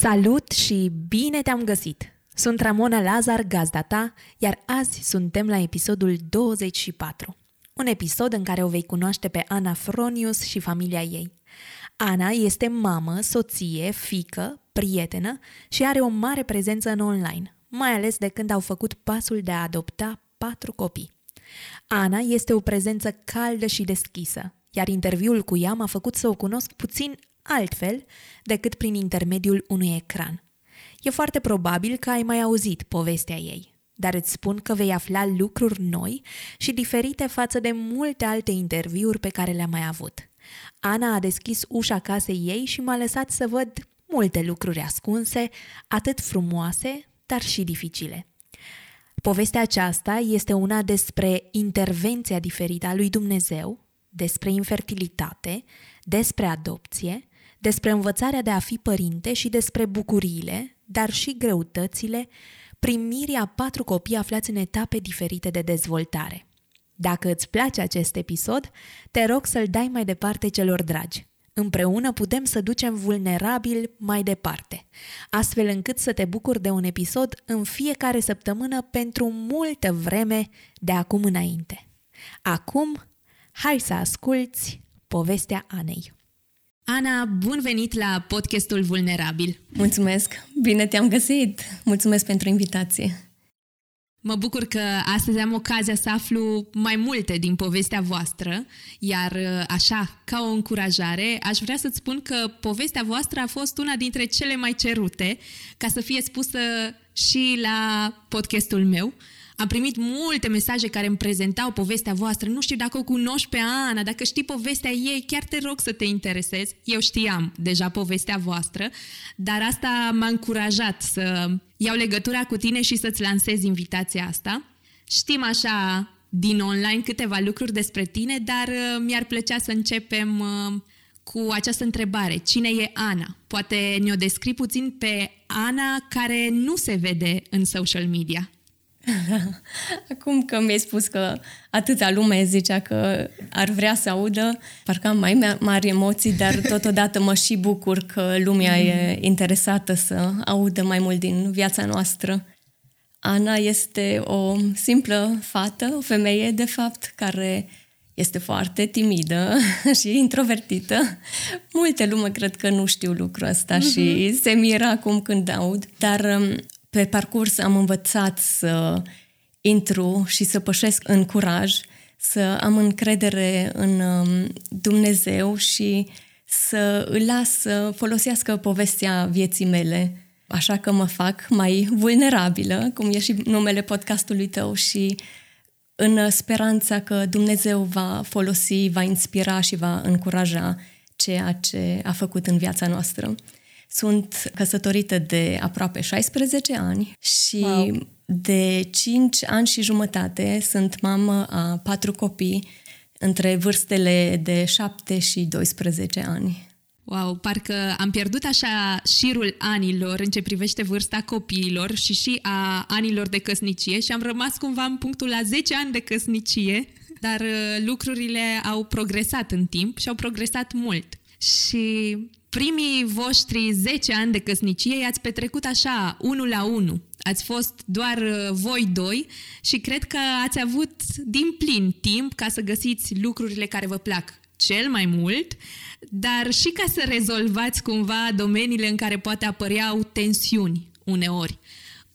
Salut și bine te-am găsit! Sunt Ramona Lazar, gazda ta, iar azi suntem la episodul 24. Un episod în care o vei cunoaște pe Ana Fronius și familia ei. Ana este mamă, soție, fică, prietenă și are o mare prezență în online, mai ales de când au făcut pasul de a adopta patru copii. Ana este o prezență caldă și deschisă, iar interviul cu ea m-a făcut să o cunosc puțin altfel decât prin intermediul unui ecran. E foarte probabil că ai mai auzit povestea ei, dar îți spun că vei afla lucruri noi și diferite față de multe alte interviuri pe care le-am mai avut. Ana a deschis ușa casei ei și m-a lăsat să văd multe lucruri ascunse, atât frumoase, dar și dificile. Povestea aceasta este una despre intervenția diferită a lui Dumnezeu, despre infertilitate, despre adopție, despre învățarea de a fi părinte și despre bucuriile, dar și greutățile, primirii a patru copii aflați în etape diferite de dezvoltare. Dacă îți place acest episod, te rog să-l dai mai departe celor dragi. Împreună putem să ducem vulnerabil mai departe, astfel încât să te bucuri de un episod în fiecare săptămână pentru multă vreme de acum înainte. Acum, hai să asculți povestea Anei. Ana, bun venit la podcastul Vulnerabil. Mulțumesc! Bine te-am găsit! Mulțumesc pentru invitație! Mă bucur că astăzi am ocazia să aflu mai multe din povestea voastră, iar așa, ca o încurajare, aș vrea să-ți spun că povestea voastră a fost una dintre cele mai cerute ca să fie spusă și la podcastul meu. Am primit multe mesaje care îmi prezentau povestea voastră. Nu știu dacă o cunoști pe Ana, dacă știi povestea ei, chiar te rog să te interesezi. Eu știam deja povestea voastră, dar asta m-a încurajat să iau legătura cu tine și să-ți lansez invitația asta. Știm așa din online câteva lucruri despre tine, dar uh, mi-ar plăcea să începem uh, cu această întrebare. Cine e Ana? Poate ne-o descrii puțin pe Ana care nu se vede în social media. Acum că mi-ai spus că atâta lume zicea că ar vrea să audă, parcă am mai mari emoții, dar totodată mă și bucur că lumea e interesată să audă mai mult din viața noastră. Ana este o simplă fată, o femeie, de fapt, care este foarte timidă și introvertită. Multe lume cred că nu știu lucrul ăsta uh-huh. și se miră acum când aud, dar um, pe parcurs am învățat să intru și să pășesc în curaj, să am încredere în um, Dumnezeu și să îl las să folosească povestea vieții mele, așa că mă fac mai vulnerabilă, cum e și numele podcastului tău și în speranța că Dumnezeu va folosi, va inspira și va încuraja ceea ce a făcut în viața noastră. Sunt căsătorită de aproape 16 ani și wow. de 5 ani și jumătate sunt mamă a patru copii între vârstele de 7 și 12 ani. Wow, parcă am pierdut așa șirul anilor în ce privește vârsta copiilor și și a anilor de căsnicie și am rămas cumva în punctul la 10 ani de căsnicie, dar uh, lucrurile au progresat în timp și au progresat mult. Și primii voștri 10 ani de căsnicie i-ați petrecut așa, unul la unul. Ați fost doar uh, voi doi și cred că ați avut din plin timp ca să găsiți lucrurile care vă plac cel mai mult, dar și ca să rezolvați cumva domeniile în care poate apăreau tensiuni uneori.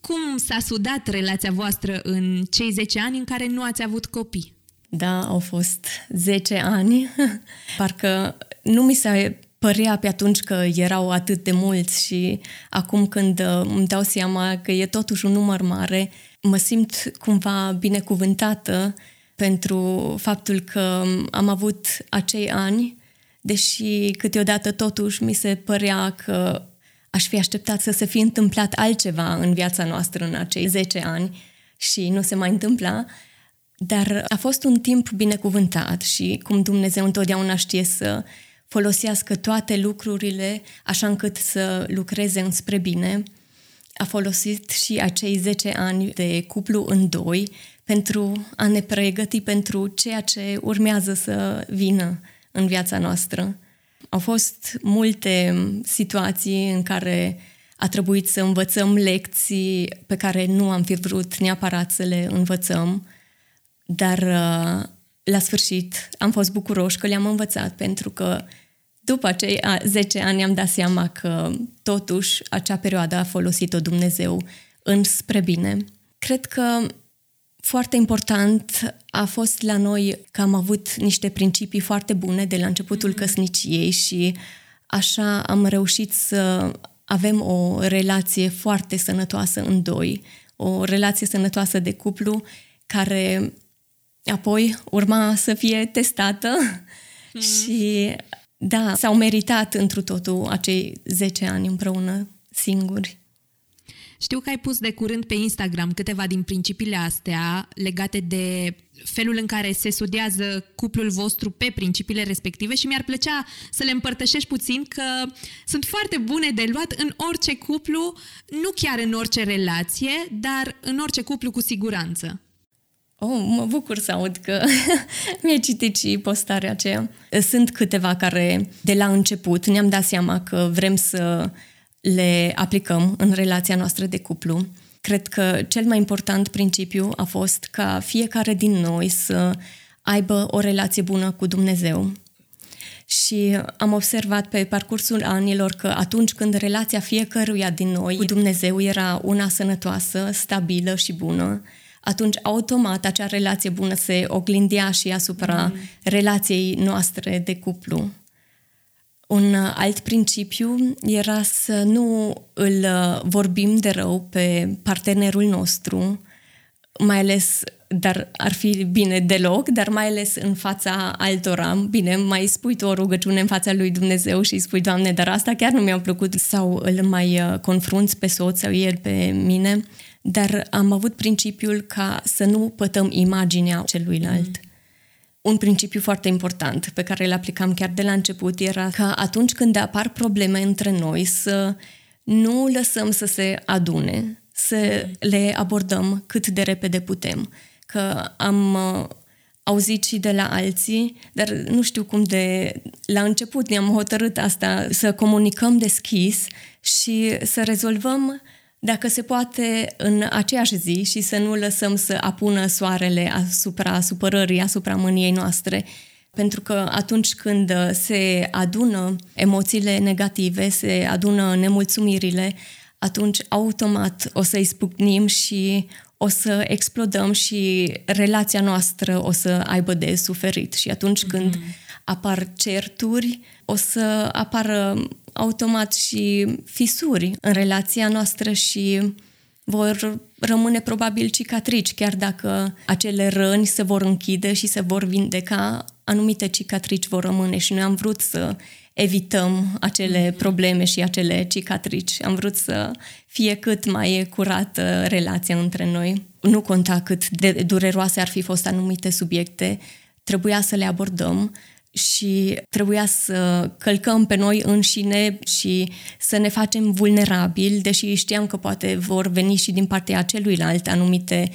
Cum s-a sudat relația voastră în cei 10 ani în care nu ați avut copii? Da, au fost 10 ani. Parcă nu mi s-a părea pe atunci că erau atât de mulți și acum când uh, îmi dau seama că e totuși un număr mare, mă simt cumva binecuvântată pentru faptul că am avut acei ani, deși câteodată totuși mi se părea că aș fi așteptat să se fi întâmplat altceva în viața noastră în acei 10 ani și nu se mai întâmpla, dar a fost un timp binecuvântat și cum Dumnezeu întotdeauna știe să folosească toate lucrurile așa încât să lucreze înspre bine, a folosit și acei 10 ani de cuplu în doi pentru a ne pregăti pentru ceea ce urmează să vină în viața noastră. Au fost multe situații în care a trebuit să învățăm lecții pe care nu am fi vrut neapărat să le învățăm, dar uh, la sfârșit am fost bucuroși că le-am învățat pentru că după acei 10 ani am dat seama că totuși acea perioadă a folosit-o Dumnezeu în spre bine. Cred că foarte important a fost la noi că am avut niște principii foarte bune de la începutul mm-hmm. căsniciei și așa am reușit să avem o relație foarte sănătoasă în doi, o relație sănătoasă de cuplu care apoi urma să fie testată mm-hmm. și da, s-au meritat întru totul acei 10 ani împreună singuri. Știu că ai pus de curând pe Instagram câteva din principiile astea legate de felul în care se studiază cuplul vostru pe principiile respective și mi-ar plăcea să le împărtășești puțin că sunt foarte bune de luat în orice cuplu, nu chiar în orice relație, dar în orice cuplu cu siguranță. Oh, mă bucur să aud că mi-ai citit și postarea aceea. Sunt câteva care de la început ne-am dat seama că vrem să le aplicăm în relația noastră de cuplu. Cred că cel mai important principiu a fost ca fiecare din noi să aibă o relație bună cu Dumnezeu. Și am observat pe parcursul anilor că atunci când relația fiecăruia din noi cu Dumnezeu era una sănătoasă, stabilă și bună, atunci automat acea relație bună se oglindea și asupra mm. relației noastre de cuplu. Un alt principiu era să nu îl vorbim de rău pe partenerul nostru, mai ales, dar ar fi bine deloc, dar mai ales în fața altora. Bine, mai spui tu o rugăciune în fața lui Dumnezeu și spui, Doamne, dar asta chiar nu mi-a plăcut sau îl mai uh, confrunți pe soț sau el pe mine, dar am avut principiul ca să nu pătăm imaginea celuilalt. Mm un principiu foarte important pe care îl aplicam chiar de la început era că atunci când apar probleme între noi să nu lăsăm să se adune, să le abordăm cât de repede putem. Că am uh, auzit și de la alții, dar nu știu cum de la început ne-am hotărât asta, să comunicăm deschis și să rezolvăm dacă se poate în aceeași zi și să nu lăsăm să apună soarele asupra supărării, asupra mâniei noastre. Pentru că atunci când se adună emoțiile negative, se adună nemulțumirile, atunci automat o să-i spucnim și o să explodăm și relația noastră o să aibă de suferit. Și atunci când mm-hmm. Apar certuri, o să apară automat și fisuri în relația noastră și vor rămâne probabil cicatrici, chiar dacă acele răni se vor închide și se vor vindeca, anumite cicatrici vor rămâne și noi am vrut să evităm acele mhm. probleme și acele cicatrici. Am vrut să fie cât mai curată relația între noi. Nu conta cât de dureroase ar fi fost anumite subiecte, trebuia să le abordăm și trebuia să călcăm pe noi înșine și să ne facem vulnerabili, deși știam că poate vor veni și din partea celuilalt anumite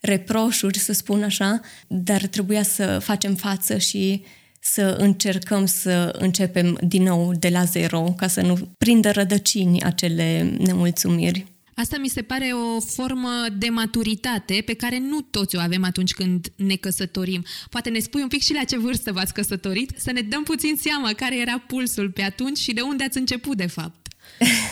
reproșuri, să spun așa, dar trebuia să facem față și să încercăm să începem din nou de la zero, ca să nu prindă rădăcini acele nemulțumiri. Asta mi se pare o formă de maturitate pe care nu toți o avem atunci când ne căsătorim. Poate ne spui un pic și la ce vârstă v-ați căsătorit, să ne dăm puțin seama care era pulsul pe atunci și de unde ați început, de fapt.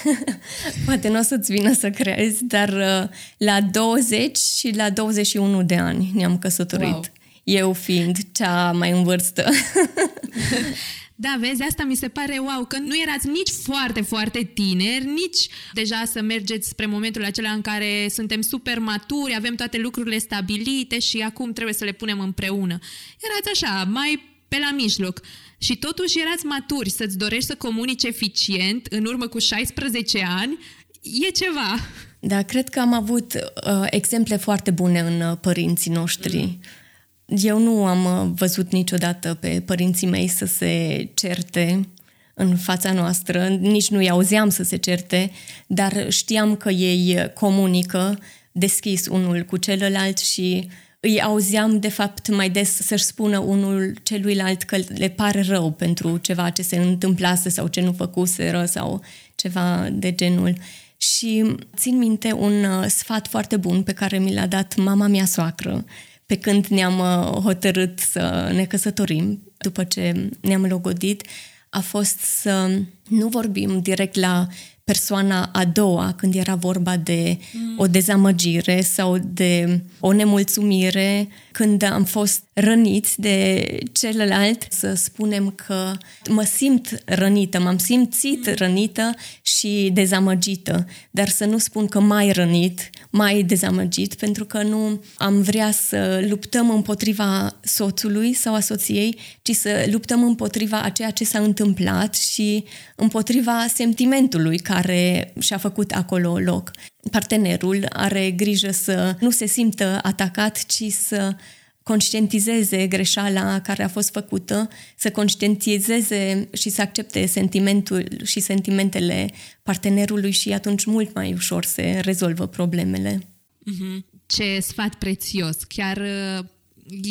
Poate nu o să-ți vină să crezi, dar uh, la 20 și la 21 de ani ne-am căsătorit. Wow. Eu fiind cea mai în vârstă. Da, vezi, asta mi se pare wow, că nu erați nici foarte, foarte tineri, nici deja să mergeți spre momentul acela în care suntem super maturi, avem toate lucrurile stabilite și acum trebuie să le punem împreună. Erați așa, mai pe la mijloc. Și totuși erați maturi să-ți dorești să comunici eficient în urmă cu 16 ani, e ceva. Da, cred că am avut uh, exemple foarte bune în uh, părinții noștri. Mm. Eu nu am uh, văzut niciodată pe părinții mei să se certe în fața noastră, nici nu-i auzeam să se certe, dar știam că ei comunică deschis unul cu celălalt și îi auzeam de fapt mai des să-și spună unul celuilalt că le pare rău pentru ceva ce se întâmplase sau ce nu făcuseră sau ceva de genul. Și țin minte un uh, sfat foarte bun pe care mi l-a dat mama mea soacră pe când ne-am uh, hotărât să ne căsătorim, după ce ne-am logodit, a fost să nu vorbim direct la persoana a doua când era vorba de mm. o dezamăgire sau de o nemulțumire, când am fost răniți de celălalt, să spunem că mă simt rănită, m-am simțit mm. rănită și dezamăgită, dar să nu spun că mai rănit, mai dezamăgit, pentru că nu am vrea să luptăm împotriva soțului sau a soției, ci să luptăm împotriva a ceea ce s-a întâmplat și împotriva sentimentului care și-a făcut acolo loc. Partenerul are grijă să nu se simtă atacat, ci să conștientizeze greșeala care a fost făcută, să conștientizeze și să accepte sentimentul și sentimentele partenerului și atunci mult mai ușor se rezolvă problemele. Mm-hmm. Ce sfat prețios! Chiar uh,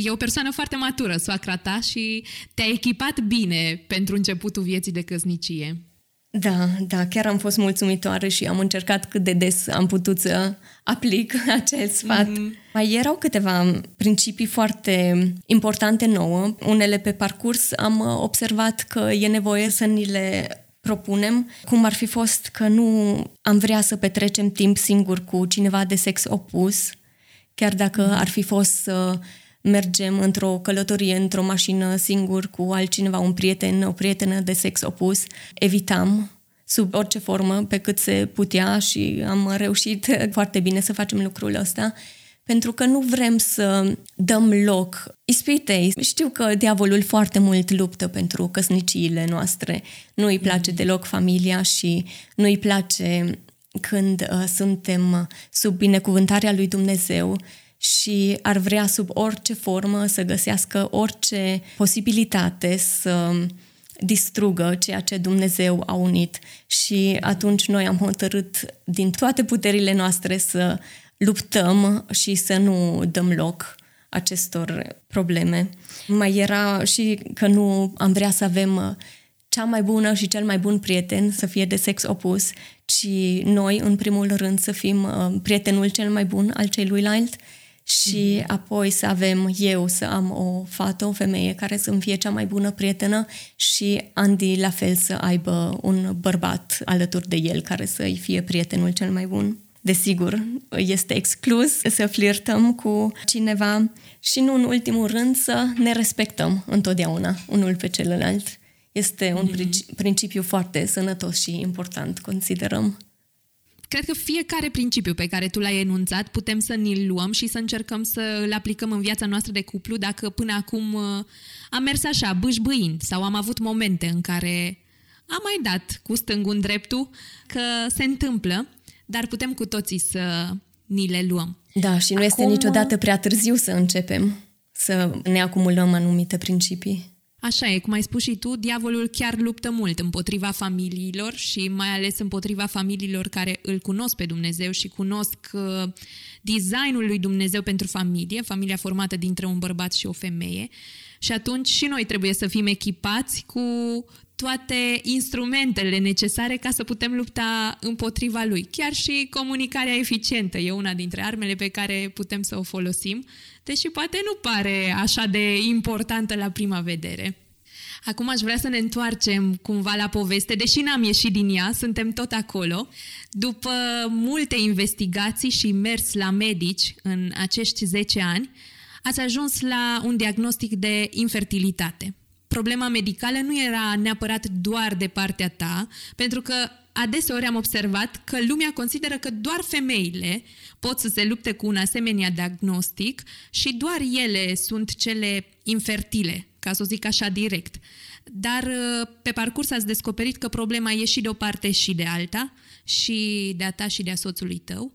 e o persoană foarte matură, soacra ta, și te-a echipat bine pentru începutul vieții de căsnicie. Da, da, chiar am fost mulțumitoare și am încercat cât de des am putut să aplic acel sfat. Mm-hmm. Mai erau câteva principii foarte importante nouă. Unele pe parcurs am observat că e nevoie să ni le propunem, cum ar fi fost că nu am vrea să petrecem timp singur cu cineva de sex opus, chiar dacă mm-hmm. ar fi fost să mergem într-o călătorie, într-o mașină singur cu altcineva, un prieten, o prietenă de sex opus, evitam sub orice formă pe cât se putea și am reușit foarte bine să facem lucrul ăsta pentru că nu vrem să dăm loc ispitei. Știu că diavolul foarte mult luptă pentru căsniciile noastre. Nu îi place deloc familia și nu îi place când uh, suntem sub binecuvântarea lui Dumnezeu și ar vrea sub orice formă să găsească orice posibilitate să distrugă ceea ce Dumnezeu a unit. Și atunci noi am hotărât din toate puterile noastre să luptăm și să nu dăm loc acestor probleme. Mai era și că nu am vrea să avem cea mai bună și cel mai bun prieten să fie de sex opus, ci noi, în primul rând, să fim uh, prietenul cel mai bun al celuilalt și mm-hmm. apoi să avem eu să am o fată, o femeie care să-mi fie cea mai bună prietenă și Andy la fel să aibă un bărbat alături de el care să-i fie prietenul cel mai bun. Desigur, este exclus să flirtăm cu cineva și nu în ultimul rând să ne respectăm întotdeauna unul pe celălalt. Este un mm-hmm. principiu foarte sănătos și important, considerăm. Cred că fiecare principiu pe care tu l-ai enunțat putem să ni-l luăm și să încercăm să îl aplicăm în viața noastră de cuplu dacă până acum uh, am mers așa, bâșbâind sau am avut momente în care am mai dat cu stângul în dreptul, că se întâmplă, dar putem cu toții să ni le luăm. Da, și nu Acum... este niciodată prea târziu să începem să ne acumulăm anumite principii. Așa e, cum ai spus și tu, diavolul chiar luptă mult împotriva familiilor și mai ales împotriva familiilor care îl cunosc pe Dumnezeu și cunosc uh, designul lui Dumnezeu pentru familie, familia formată dintre un bărbat și o femeie. Și atunci și noi trebuie să fim echipați cu toate instrumentele necesare ca să putem lupta împotriva lui. Chiar și comunicarea eficientă e una dintre armele pe care putem să o folosim, deși poate nu pare așa de importantă la prima vedere. Acum aș vrea să ne întoarcem cumva la poveste, deși n-am ieșit din ea, suntem tot acolo. După multe investigații și mers la medici în acești 10 ani, ați ajuns la un diagnostic de infertilitate problema medicală nu era neapărat doar de partea ta, pentru că adeseori am observat că lumea consideră că doar femeile pot să se lupte cu un asemenea diagnostic și doar ele sunt cele infertile ca să o zic așa direct. Dar uh, pe parcurs ați descoperit că problema e și de o parte și de alta, și de a ta și de a soțului tău.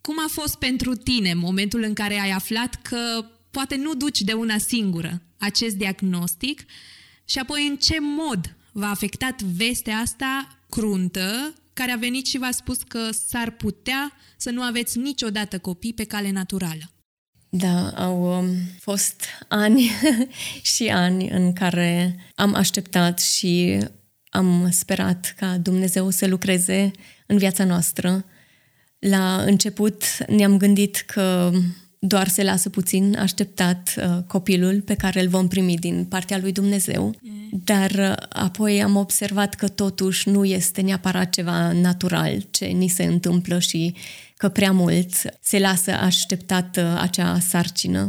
Cum a fost pentru tine momentul în care ai aflat că poate nu duci de una singură acest diagnostic și apoi în ce mod v-a afectat vestea asta cruntă care a venit și v-a spus că s-ar putea să nu aveți niciodată copii pe cale naturală? Da, au um, fost ani și ani în care am așteptat și am sperat ca Dumnezeu să lucreze în viața noastră. La început ne-am gândit că doar se lasă puțin așteptat uh, copilul pe care îl vom primi din partea lui Dumnezeu, mm. dar uh, apoi am observat că totuși nu este neapărat ceva natural ce ni se întâmplă și că prea mult se lasă așteptată acea sarcină.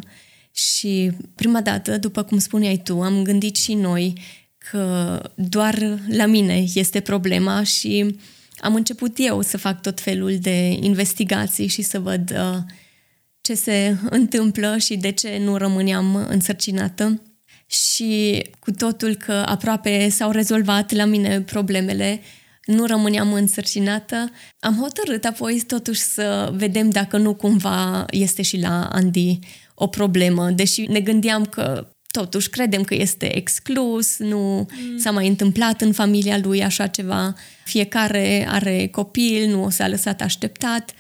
Și prima dată, după cum spuneai tu, am gândit și noi că doar la mine este problema și am început eu să fac tot felul de investigații și să văd uh, ce se întâmplă și de ce nu rămâneam însărcinată. Și cu totul că aproape s-au rezolvat la mine problemele, nu rămâneam însărcinată, am hotărât apoi totuși să vedem dacă nu cumva este și la Andy o problemă, deși ne gândeam că totuși credem că este exclus, nu mm. s-a mai întâmplat în familia lui așa ceva, fiecare are copil, nu o s-a lăsat așteptat.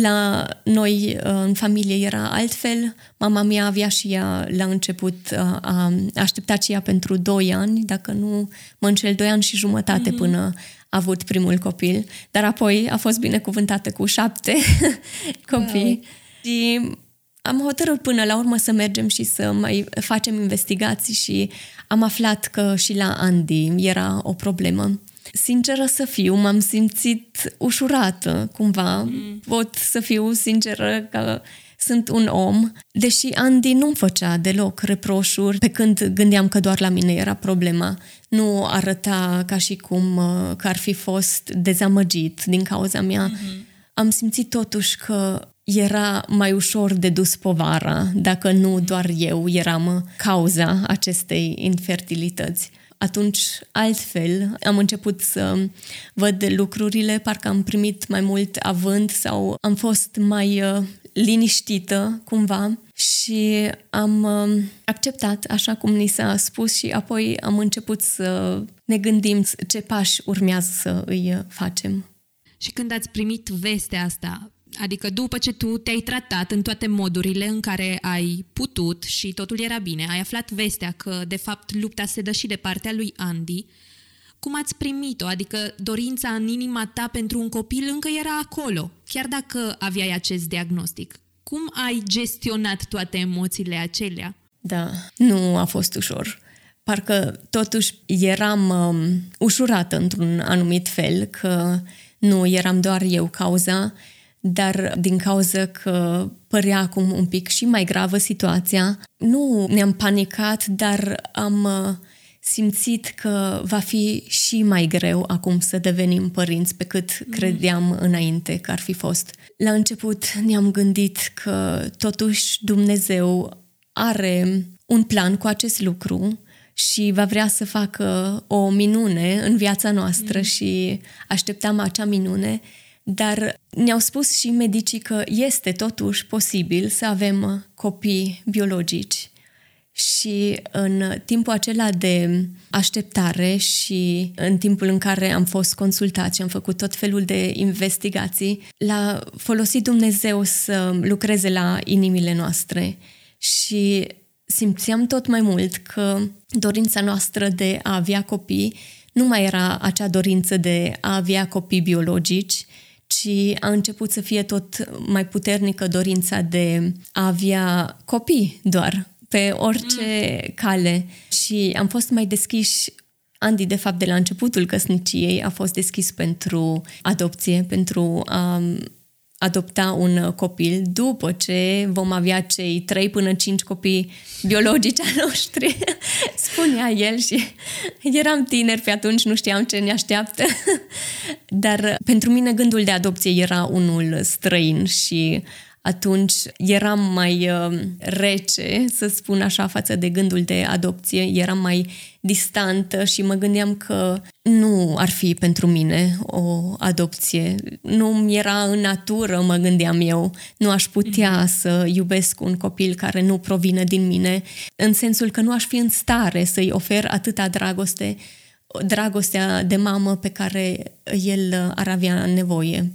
La noi, în familie, era altfel. Mama mea avea și ea, la început, a așteptat și ea pentru 2 ani, dacă nu mă înșel, 2 ani și jumătate mm-hmm. până a avut primul copil. Dar apoi a fost binecuvântată cu șapte copii. Wow. Și am hotărât până la urmă să mergem și să mai facem investigații și am aflat că și la Andy era o problemă. Sinceră să fiu, m-am simțit ușurată cumva. Mm. Pot să fiu sinceră că sunt un om, deși Andy nu-mi făcea deloc reproșuri pe când gândeam că doar la mine era problema. Nu arăta ca și cum uh, că ar fi fost dezamăgit din cauza mea. Mm-hmm. Am simțit totuși că era mai ușor de dus povara, dacă nu doar eu eram cauza acestei infertilități. Atunci, altfel, am început să văd lucrurile, parcă am primit mai mult avânt sau am fost mai uh, liniștită cumva și am uh, acceptat așa cum ni s-a spus și apoi am început să ne gândim ce pași urmează să îi facem. Și când ați primit vestea asta, Adică după ce tu te-ai tratat în toate modurile în care ai putut și totul era bine, ai aflat vestea că de fapt lupta se dă și de partea lui Andy, cum ați primit-o? Adică dorința în inima ta pentru un copil încă era acolo, chiar dacă aveai acest diagnostic. Cum ai gestionat toate emoțiile acelea? Da, nu a fost ușor. Parcă totuși eram um, ușurată într-un anumit fel, că nu eram doar eu cauza, dar din cauza că părea acum un pic și mai gravă situația, nu ne-am panicat, dar am uh, simțit că va fi și mai greu acum să devenim părinți pe cât mm. credeam înainte că ar fi fost. La început ne-am gândit că totuși Dumnezeu are un plan cu acest lucru și va vrea să facă o minune în viața noastră mm. și așteptam acea minune dar ne-au spus și medicii că este totuși posibil să avem copii biologici. Și în timpul acela de așteptare și în timpul în care am fost consultat și am făcut tot felul de investigații, l-a folosit Dumnezeu să lucreze la inimile noastre și simțeam tot mai mult că dorința noastră de a avea copii nu mai era acea dorință de a avea copii biologici, ci a început să fie tot mai puternică dorința de a avea copii doar, pe orice mm. cale. Și am fost mai deschiși Andy, de fapt, de la începutul căsniciei a fost deschis pentru adopție, pentru a adopta un uh, copil după ce vom avea cei 3 până 5 copii biologici ai noștri, spunea el și eram tineri pe atunci, nu știam ce ne așteaptă. Dar uh, pentru mine gândul de adopție era unul străin și atunci eram mai uh, rece, să spun așa, față de gândul de adopție, eram mai distantă și mă gândeam că nu ar fi pentru mine o adopție. Nu mi era în natură, mă gândeam eu. Nu aș putea mm-hmm. să iubesc un copil care nu provine din mine, în sensul că nu aș fi în stare să-i ofer atâta dragoste, dragostea de mamă pe care el ar avea nevoie.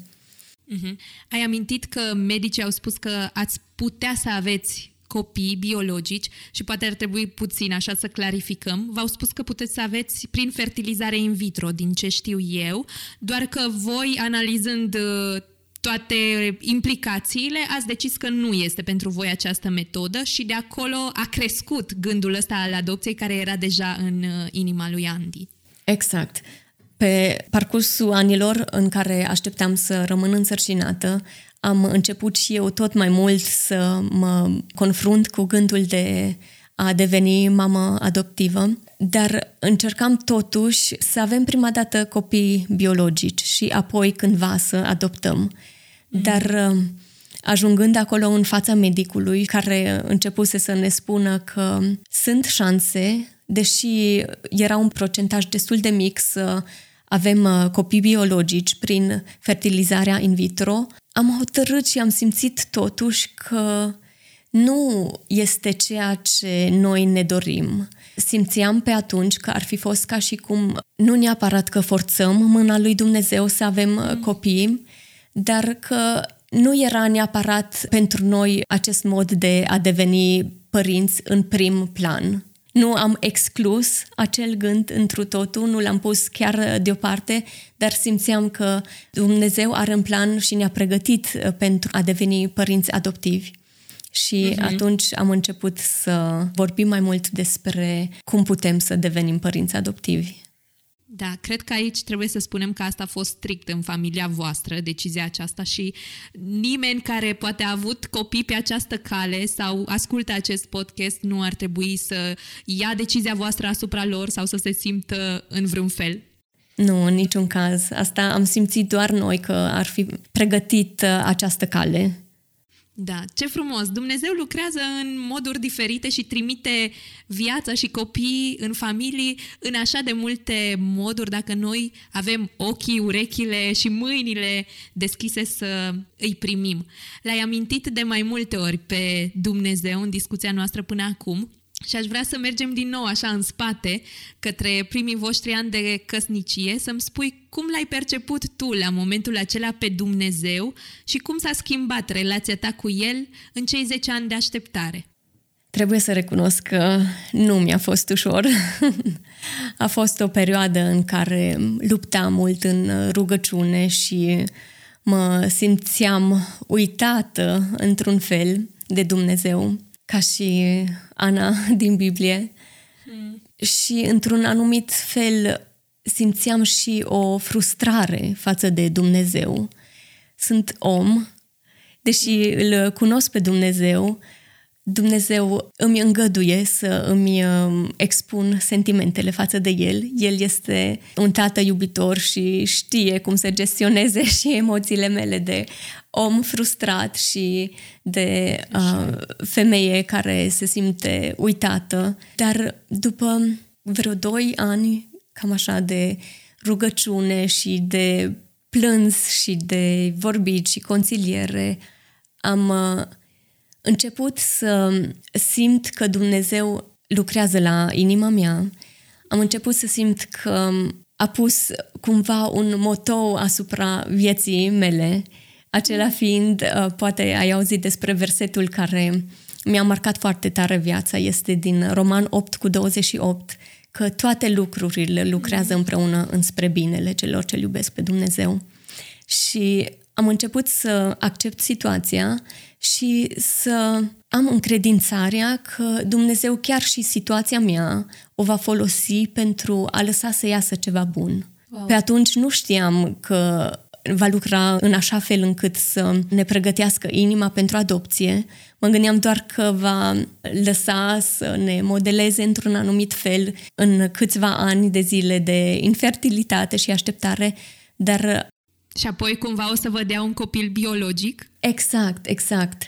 Uh-huh. Ai amintit că medicii au spus că ați putea să aveți copii biologici și poate ar trebui puțin așa să clarificăm. V-au spus că puteți să aveți prin fertilizare in vitro, din ce știu eu, doar că voi, analizând uh, toate implicațiile, ați decis că nu este pentru voi această metodă și de acolo a crescut gândul ăsta al adopției care era deja în uh, inima lui Andy. Exact. Pe parcursul anilor în care așteptam să rămân însărcinată, am început și eu tot mai mult să mă confrunt cu gândul de a deveni mamă adoptivă, dar încercam totuși să avem prima dată copii biologici și apoi cândva să adoptăm. Mm. Dar ajungând acolo în fața medicului, care începuse să ne spună că sunt șanse, deși era un procentaj destul de mic să avem uh, copii biologici prin fertilizarea in vitro, am hotărât și am simțit totuși că nu este ceea ce noi ne dorim. Simțeam pe atunci că ar fi fost ca și cum nu neapărat că forțăm mâna lui Dumnezeu să avem uh, mm. copii, dar că nu era neapărat pentru noi acest mod de a deveni părinți în prim plan. Nu am exclus acel gând întru totul, nu l-am pus chiar deoparte, dar simțeam că Dumnezeu are un plan și ne-a pregătit uh, pentru a deveni părinți adoptivi. Și uh-huh. atunci am început să vorbim mai mult despre cum putem să devenim părinți adoptivi. Da, cred că aici trebuie să spunem că asta a fost strict în familia voastră, decizia aceasta și nimeni care poate a avut copii pe această cale sau ascultă acest podcast nu ar trebui să ia decizia voastră asupra lor sau să se simtă în vreun fel. Nu, în niciun caz. Asta am simțit doar noi că ar fi pregătit uh, această cale da, ce frumos! Dumnezeu lucrează în moduri diferite și trimite viața și copii în familii în așa de multe moduri dacă noi avem ochii, urechile și mâinile deschise să îi primim. L-ai amintit de mai multe ori pe Dumnezeu în discuția noastră până acum și aș vrea să mergem din nou așa în spate, către primii voștri ani de căsnicie, să-mi spui cum l-ai perceput tu la momentul acela pe Dumnezeu și cum s-a schimbat relația ta cu El în cei 10 ani de așteptare. Trebuie să recunosc că nu mi-a fost ușor. a fost o perioadă în care luptam mult în rugăciune și mă simțeam uitată într-un fel de Dumnezeu ca și Ana din Biblie. Hmm. Și într-un anumit fel simțeam și o frustrare față de Dumnezeu. Sunt om, deși îl cunosc pe Dumnezeu, Dumnezeu îmi îngăduie să îmi um, expun sentimentele față de El. El este un tată iubitor și știe cum să gestioneze și emoțiile mele de om frustrat și de uh, femeie care se simte uitată. Dar după vreo doi ani, cam așa, de rugăciune și de plâns și de vorbit și conciliere, am uh, început să simt că Dumnezeu lucrează la inima mea. Am început să simt că a pus cumva un motou asupra vieții mele acela fiind, uh, poate ai auzit despre versetul care mi-a marcat foarte tare viața, este din Roman 8 cu 28, că toate lucrurile lucrează împreună înspre binele celor ce iubesc pe Dumnezeu. Și am început să accept situația și să am încredințarea că Dumnezeu chiar și situația mea o va folosi pentru a lăsa să iasă ceva bun. Wow. Pe atunci nu știam că va lucra în așa fel încât să ne pregătească inima pentru adopție. Mă gândeam doar că va lăsa să ne modeleze într-un anumit fel în câțiva ani de zile de infertilitate și așteptare, dar Și apoi cumva o să vă dea un copil biologic? Exact, exact.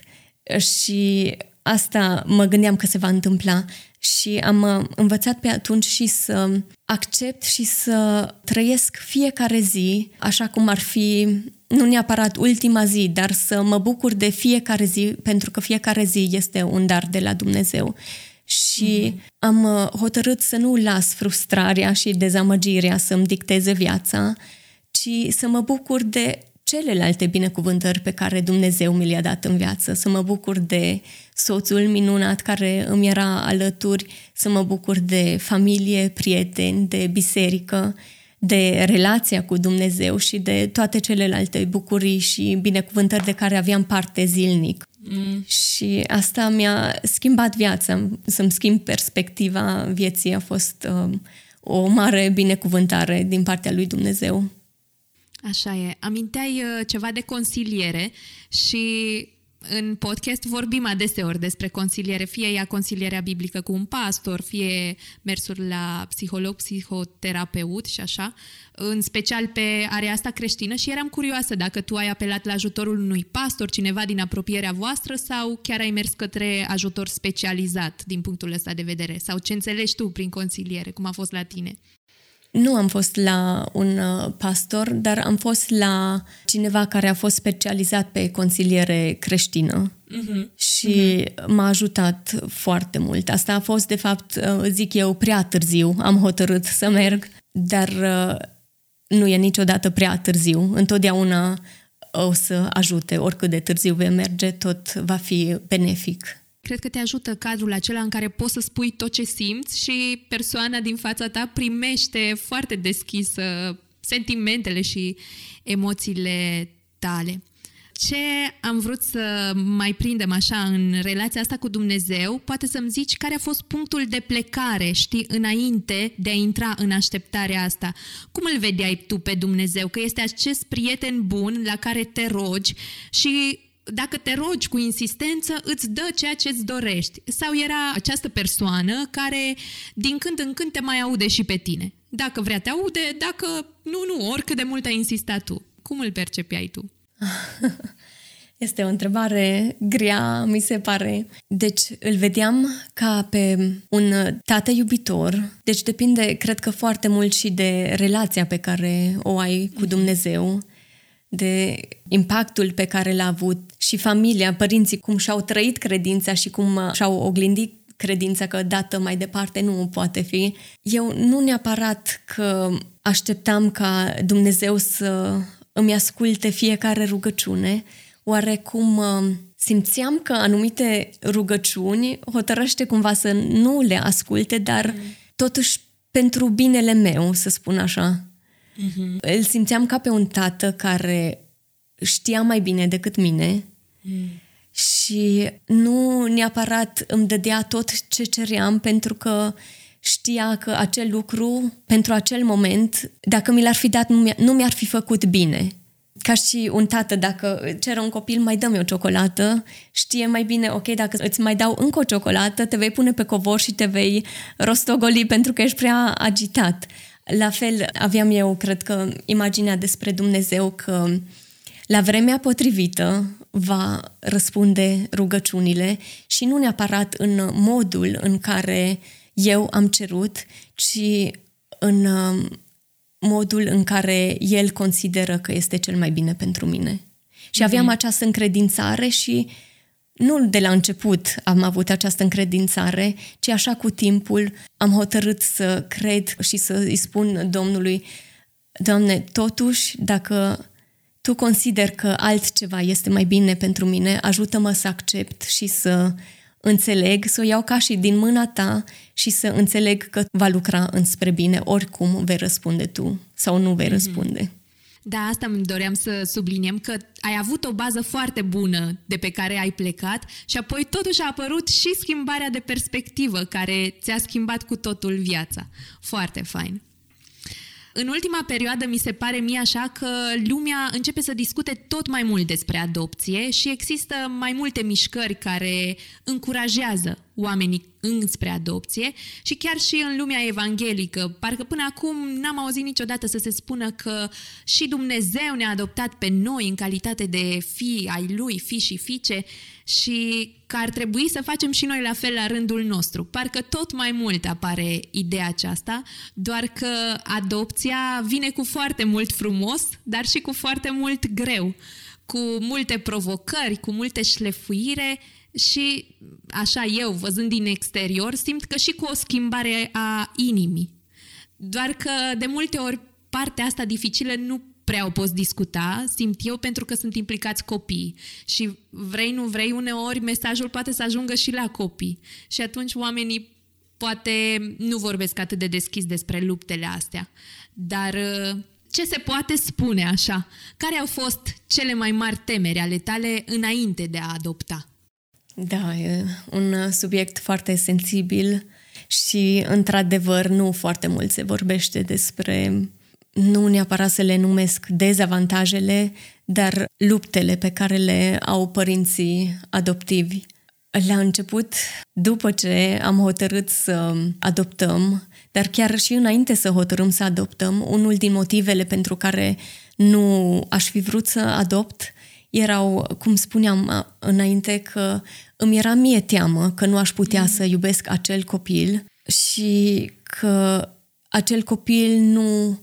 Și asta mă gândeam că se va întâmpla și am uh, învățat pe atunci și să accept și să trăiesc fiecare zi așa cum ar fi nu neapărat ultima zi, dar să mă bucur de fiecare zi, pentru că fiecare zi este un dar de la Dumnezeu. Și mm-hmm. am uh, hotărât să nu las frustrarea și dezamăgirea să-mi dicteze viața, ci să mă bucur de celelalte binecuvântări pe care Dumnezeu mi le-a dat în viață, să mă bucur de soțul minunat care îmi era alături, să mă bucur de familie, prieteni, de biserică, de relația cu Dumnezeu și de toate celelalte bucurii și binecuvântări de care aveam parte zilnic. Mm. Și asta mi-a schimbat viața, să-mi schimb perspectiva vieții. A fost uh, o mare binecuvântare din partea lui Dumnezeu. Așa e. Aminteai uh, ceva de consiliere și în podcast vorbim adeseori despre consiliere, fie ea consilierea biblică cu un pastor, fie mersuri la psiholog, psihoterapeut și așa, în special pe area asta creștină și eram curioasă dacă tu ai apelat la ajutorul unui pastor, cineva din apropierea voastră sau chiar ai mers către ajutor specializat din punctul ăsta de vedere sau ce înțelegi tu prin consiliere, cum a fost la tine? Nu am fost la un uh, pastor, dar am fost la cineva care a fost specializat pe consiliere creștină uh-huh. și uh-huh. m-a ajutat foarte mult. Asta a fost, de fapt, uh, zic eu, prea târziu. Am hotărât să merg, dar uh, nu e niciodată prea târziu. Întotdeauna o să ajute, oricât de târziu vei merge, tot va fi benefic cred că te ajută cadrul acela în care poți să spui tot ce simți și persoana din fața ta primește foarte deschis sentimentele și emoțiile tale. Ce am vrut să mai prindem așa în relația asta cu Dumnezeu, poate să-mi zici care a fost punctul de plecare, știi, înainte de a intra în așteptarea asta. Cum îl vedeai tu pe Dumnezeu? Că este acest prieten bun la care te rogi și dacă te rogi cu insistență, îți dă ceea ce îți dorești. Sau era această persoană care din când în când te mai aude și pe tine. Dacă vrea te aude, dacă nu, nu, oricât de mult ai insistat tu. Cum îl percepiai tu? Este o întrebare grea, mi se pare. Deci îl vedeam ca pe un tată iubitor. Deci depinde, cred că foarte mult și de relația pe care o ai cu Dumnezeu de impactul pe care l-a avut și familia, părinții, cum și-au trăit credința și cum și-au oglindit credința că dată mai departe nu poate fi. Eu nu neapărat că așteptam ca Dumnezeu să îmi asculte fiecare rugăciune, oarecum uh, simțeam că anumite rugăciuni hotărăște cumva să nu le asculte, dar mm. totuși pentru binele meu, să spun așa. Mm-hmm. Îl simțeam ca pe un tată care știa mai bine decât mine mm. și nu neapărat îmi dădea tot ce ceream pentru că știa că acel lucru, pentru acel moment, dacă mi l-ar fi dat, nu, mi- nu mi-ar fi făcut bine. Ca și un tată, dacă ceră un copil, mai dă-mi o ciocolată, știe mai bine, ok, dacă îți mai dau încă o ciocolată, te vei pune pe covor și te vei rostogoli pentru că ești prea agitat. La fel aveam eu, cred că, imaginea despre Dumnezeu că la vremea potrivită va răspunde rugăciunile și nu neapărat în modul în care eu am cerut, ci în um, modul în care el consideră că este cel mai bine pentru mine. Și aveam mm-hmm. această încredințare și nu de la început am avut această încredințare, ci așa cu timpul am hotărât să cred și să îi spun Domnului, Doamne, totuși, dacă Tu consider că altceva este mai bine pentru mine, ajută-mă să accept și să înțeleg, să o iau ca și din mâna Ta și să înțeleg că va lucra înspre bine, oricum vei răspunde Tu sau nu vei mm-hmm. răspunde. Da, asta îmi doream să subliniem, că ai avut o bază foarte bună de pe care ai plecat și apoi totuși a apărut și schimbarea de perspectivă care ți-a schimbat cu totul viața. Foarte fain. În ultima perioadă mi se pare mie așa că lumea începe să discute tot mai mult despre adopție și există mai multe mișcări care încurajează oamenii înspre adopție și chiar și în lumea evanghelică. Parcă până acum n-am auzit niciodată să se spună că și Dumnezeu ne-a adoptat pe noi în calitate de fii ai Lui, fi și fiice și că ar trebui să facem și noi la fel la rândul nostru. Parcă tot mai mult apare ideea aceasta, doar că adopția vine cu foarte mult frumos, dar și cu foarte mult greu, cu multe provocări, cu multe șlefuire și așa eu, văzând din exterior, simt că și cu o schimbare a inimii. Doar că de multe ori partea asta dificilă nu prea o poți discuta, simt eu, pentru că sunt implicați copii. Și vrei, nu vrei, uneori mesajul poate să ajungă și la copii. Și atunci oamenii poate nu vorbesc atât de deschis despre luptele astea. Dar ce se poate spune așa? Care au fost cele mai mari temeri ale tale înainte de a adopta? Da, e un subiect foarte sensibil și, într-adevăr, nu foarte mult se vorbește despre, nu neapărat să le numesc dezavantajele, dar luptele pe care le au părinții adoptivi. La început, după ce am hotărât să adoptăm, dar chiar și înainte să hotărâm să adoptăm, unul din motivele pentru care nu aș fi vrut să adopt erau, cum spuneam înainte, că îmi era mie teamă că nu aș putea mm. să iubesc acel copil și că acel copil nu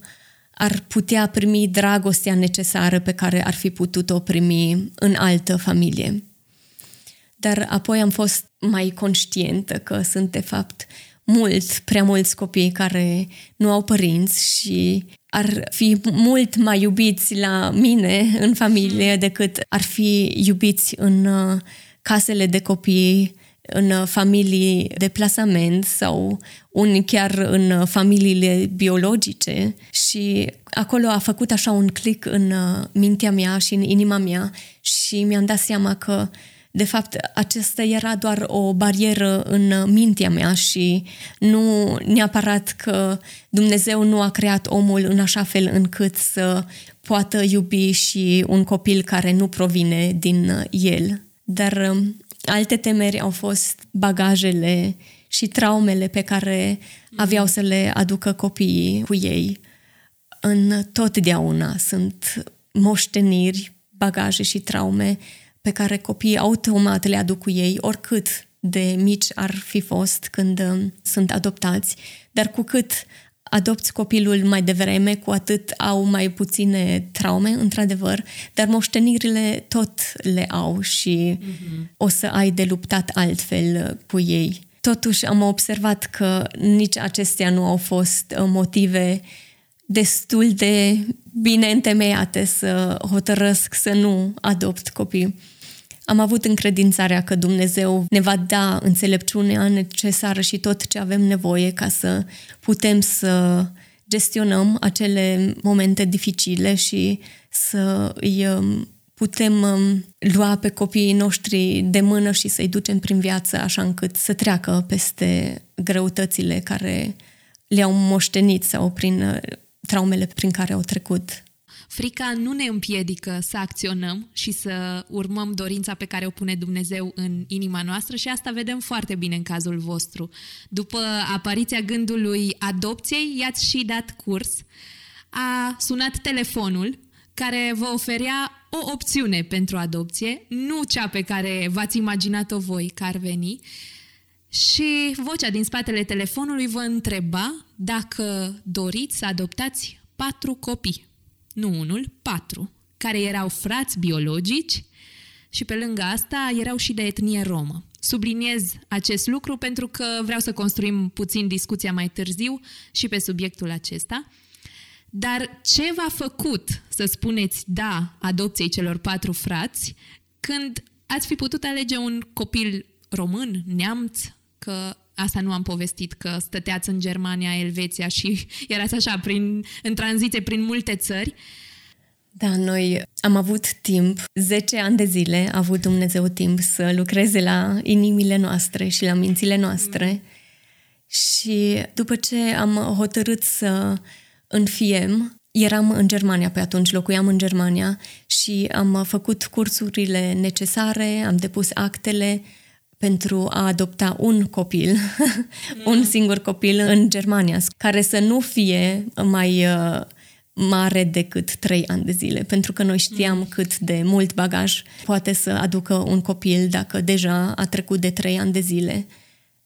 ar putea primi dragostea necesară pe care ar fi putut-o primi în altă familie. Dar apoi am fost mai conștientă că sunt, de fapt, mult, prea mulți copii care nu au părinți și ar fi mult mai iubiți la mine în familie decât ar fi iubiți în uh, casele de copii, în familii de plasament sau unii chiar în familiile biologice. Și acolo a făcut așa un click în uh, mintea mea și în inima mea și mi-am dat seama că de fapt, acesta era doar o barieră în mintea mea și nu neapărat că Dumnezeu nu a creat omul în așa fel încât să poată iubi și un copil care nu provine din el. Dar um, alte temeri au fost bagajele și traumele pe care aveau să le aducă copiii cu ei. În totdeauna sunt moșteniri, bagaje și traume pe care copiii automat le aduc cu ei, oricât de mici ar fi fost când um, sunt adoptați, dar cu cât adopți copilul mai devreme, cu atât au mai puține traume, într-adevăr, dar moștenirile tot le au și mm-hmm. o să ai de luptat altfel cu ei. Totuși am observat că nici acestea nu au fost uh, motive destul de bine întemeiate să hotărăsc să nu adopt copii. Am avut încredințarea că Dumnezeu ne va da înțelepciunea necesară și tot ce avem nevoie ca să putem să gestionăm acele momente dificile și să îi um, putem um, lua pe copiii noștri de mână și să-i ducem prin viață așa încât să treacă peste greutățile care le-au moștenit sau prin uh, traumele prin care au trecut. Frica nu ne împiedică să acționăm și să urmăm dorința pe care o pune Dumnezeu în inima noastră și asta vedem foarte bine în cazul vostru. După apariția gândului adopției, i-ați și dat curs. A sunat telefonul care vă oferea o opțiune pentru adopție, nu cea pe care v-ați imaginat-o voi că ar veni, și vocea din spatele telefonului vă întreba dacă doriți să adoptați patru copii nu unul, patru, care erau frați biologici și pe lângă asta erau și de etnie romă. Subliniez acest lucru pentru că vreau să construim puțin discuția mai târziu și pe subiectul acesta. Dar ce v-a făcut să spuneți da adopției celor patru frați când ați fi putut alege un copil român, neamț, că asta nu am povestit, că stăteați în Germania, Elveția și erați așa prin, în tranziție prin multe țări. Da, noi am avut timp, 10 ani de zile a avut Dumnezeu timp să lucreze la inimile noastre și la mințile noastre. Mm. Și după ce am hotărât să înfiem, eram în Germania pe atunci, locuiam în Germania și am făcut cursurile necesare, am depus actele, pentru a adopta un copil, un singur copil în Germania, care să nu fie mai uh, mare decât trei ani de zile, pentru că noi știam mm. cât de mult bagaj poate să aducă un copil dacă deja a trecut de trei ani de zile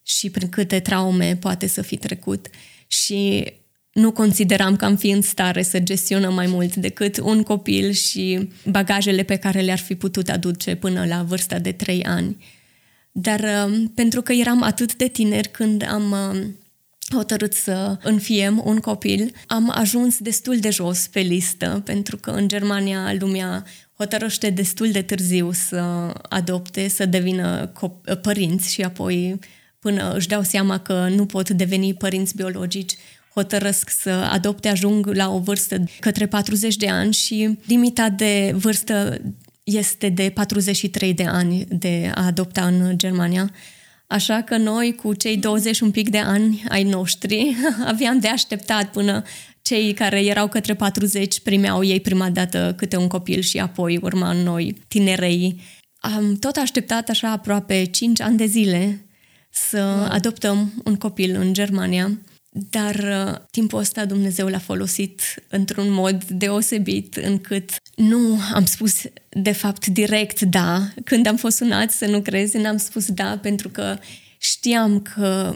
și prin câte traume poate să fi trecut. Și nu consideram că am fi în stare să gestionăm mai mult decât un copil și bagajele pe care le-ar fi putut aduce până la vârsta de trei ani. Dar uh, pentru că eram atât de tineri când am uh, hotărât să înfiem un copil, am ajuns destul de jos pe listă, pentru că în Germania lumea hotărăște destul de târziu să adopte, să devină părinți și apoi până își dau seama că nu pot deveni părinți biologici, hotărăsc să adopte, ajung la o vârstă către 40 de ani și limita de vârstă este de 43 de ani de a adopta în Germania. Așa că noi, cu cei 20 un pic de ani ai noștri, aveam de așteptat până cei care erau către 40 primeau ei prima dată câte un copil și apoi urma noi, tinerei. Am tot așteptat așa aproape 5 ani de zile să adoptăm un copil în Germania dar uh, timpul ăsta Dumnezeu l-a folosit într-un mod deosebit încât nu am spus de fapt direct da. Când am fost sunat să nu crezi, n-am spus da pentru că știam că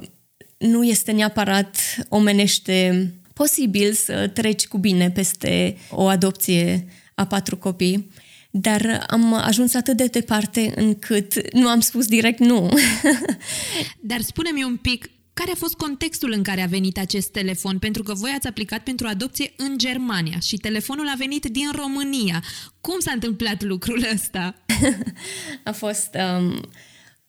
nu este neapărat omenește posibil să treci cu bine peste o adopție a patru copii, dar am ajuns atât de departe încât nu am spus direct nu. dar spune-mi un pic, care a fost contextul în care a venit acest telefon? Pentru că voi ați aplicat pentru adopție în Germania și telefonul a venit din România. Cum s-a întâmplat lucrul ăsta? a fost um,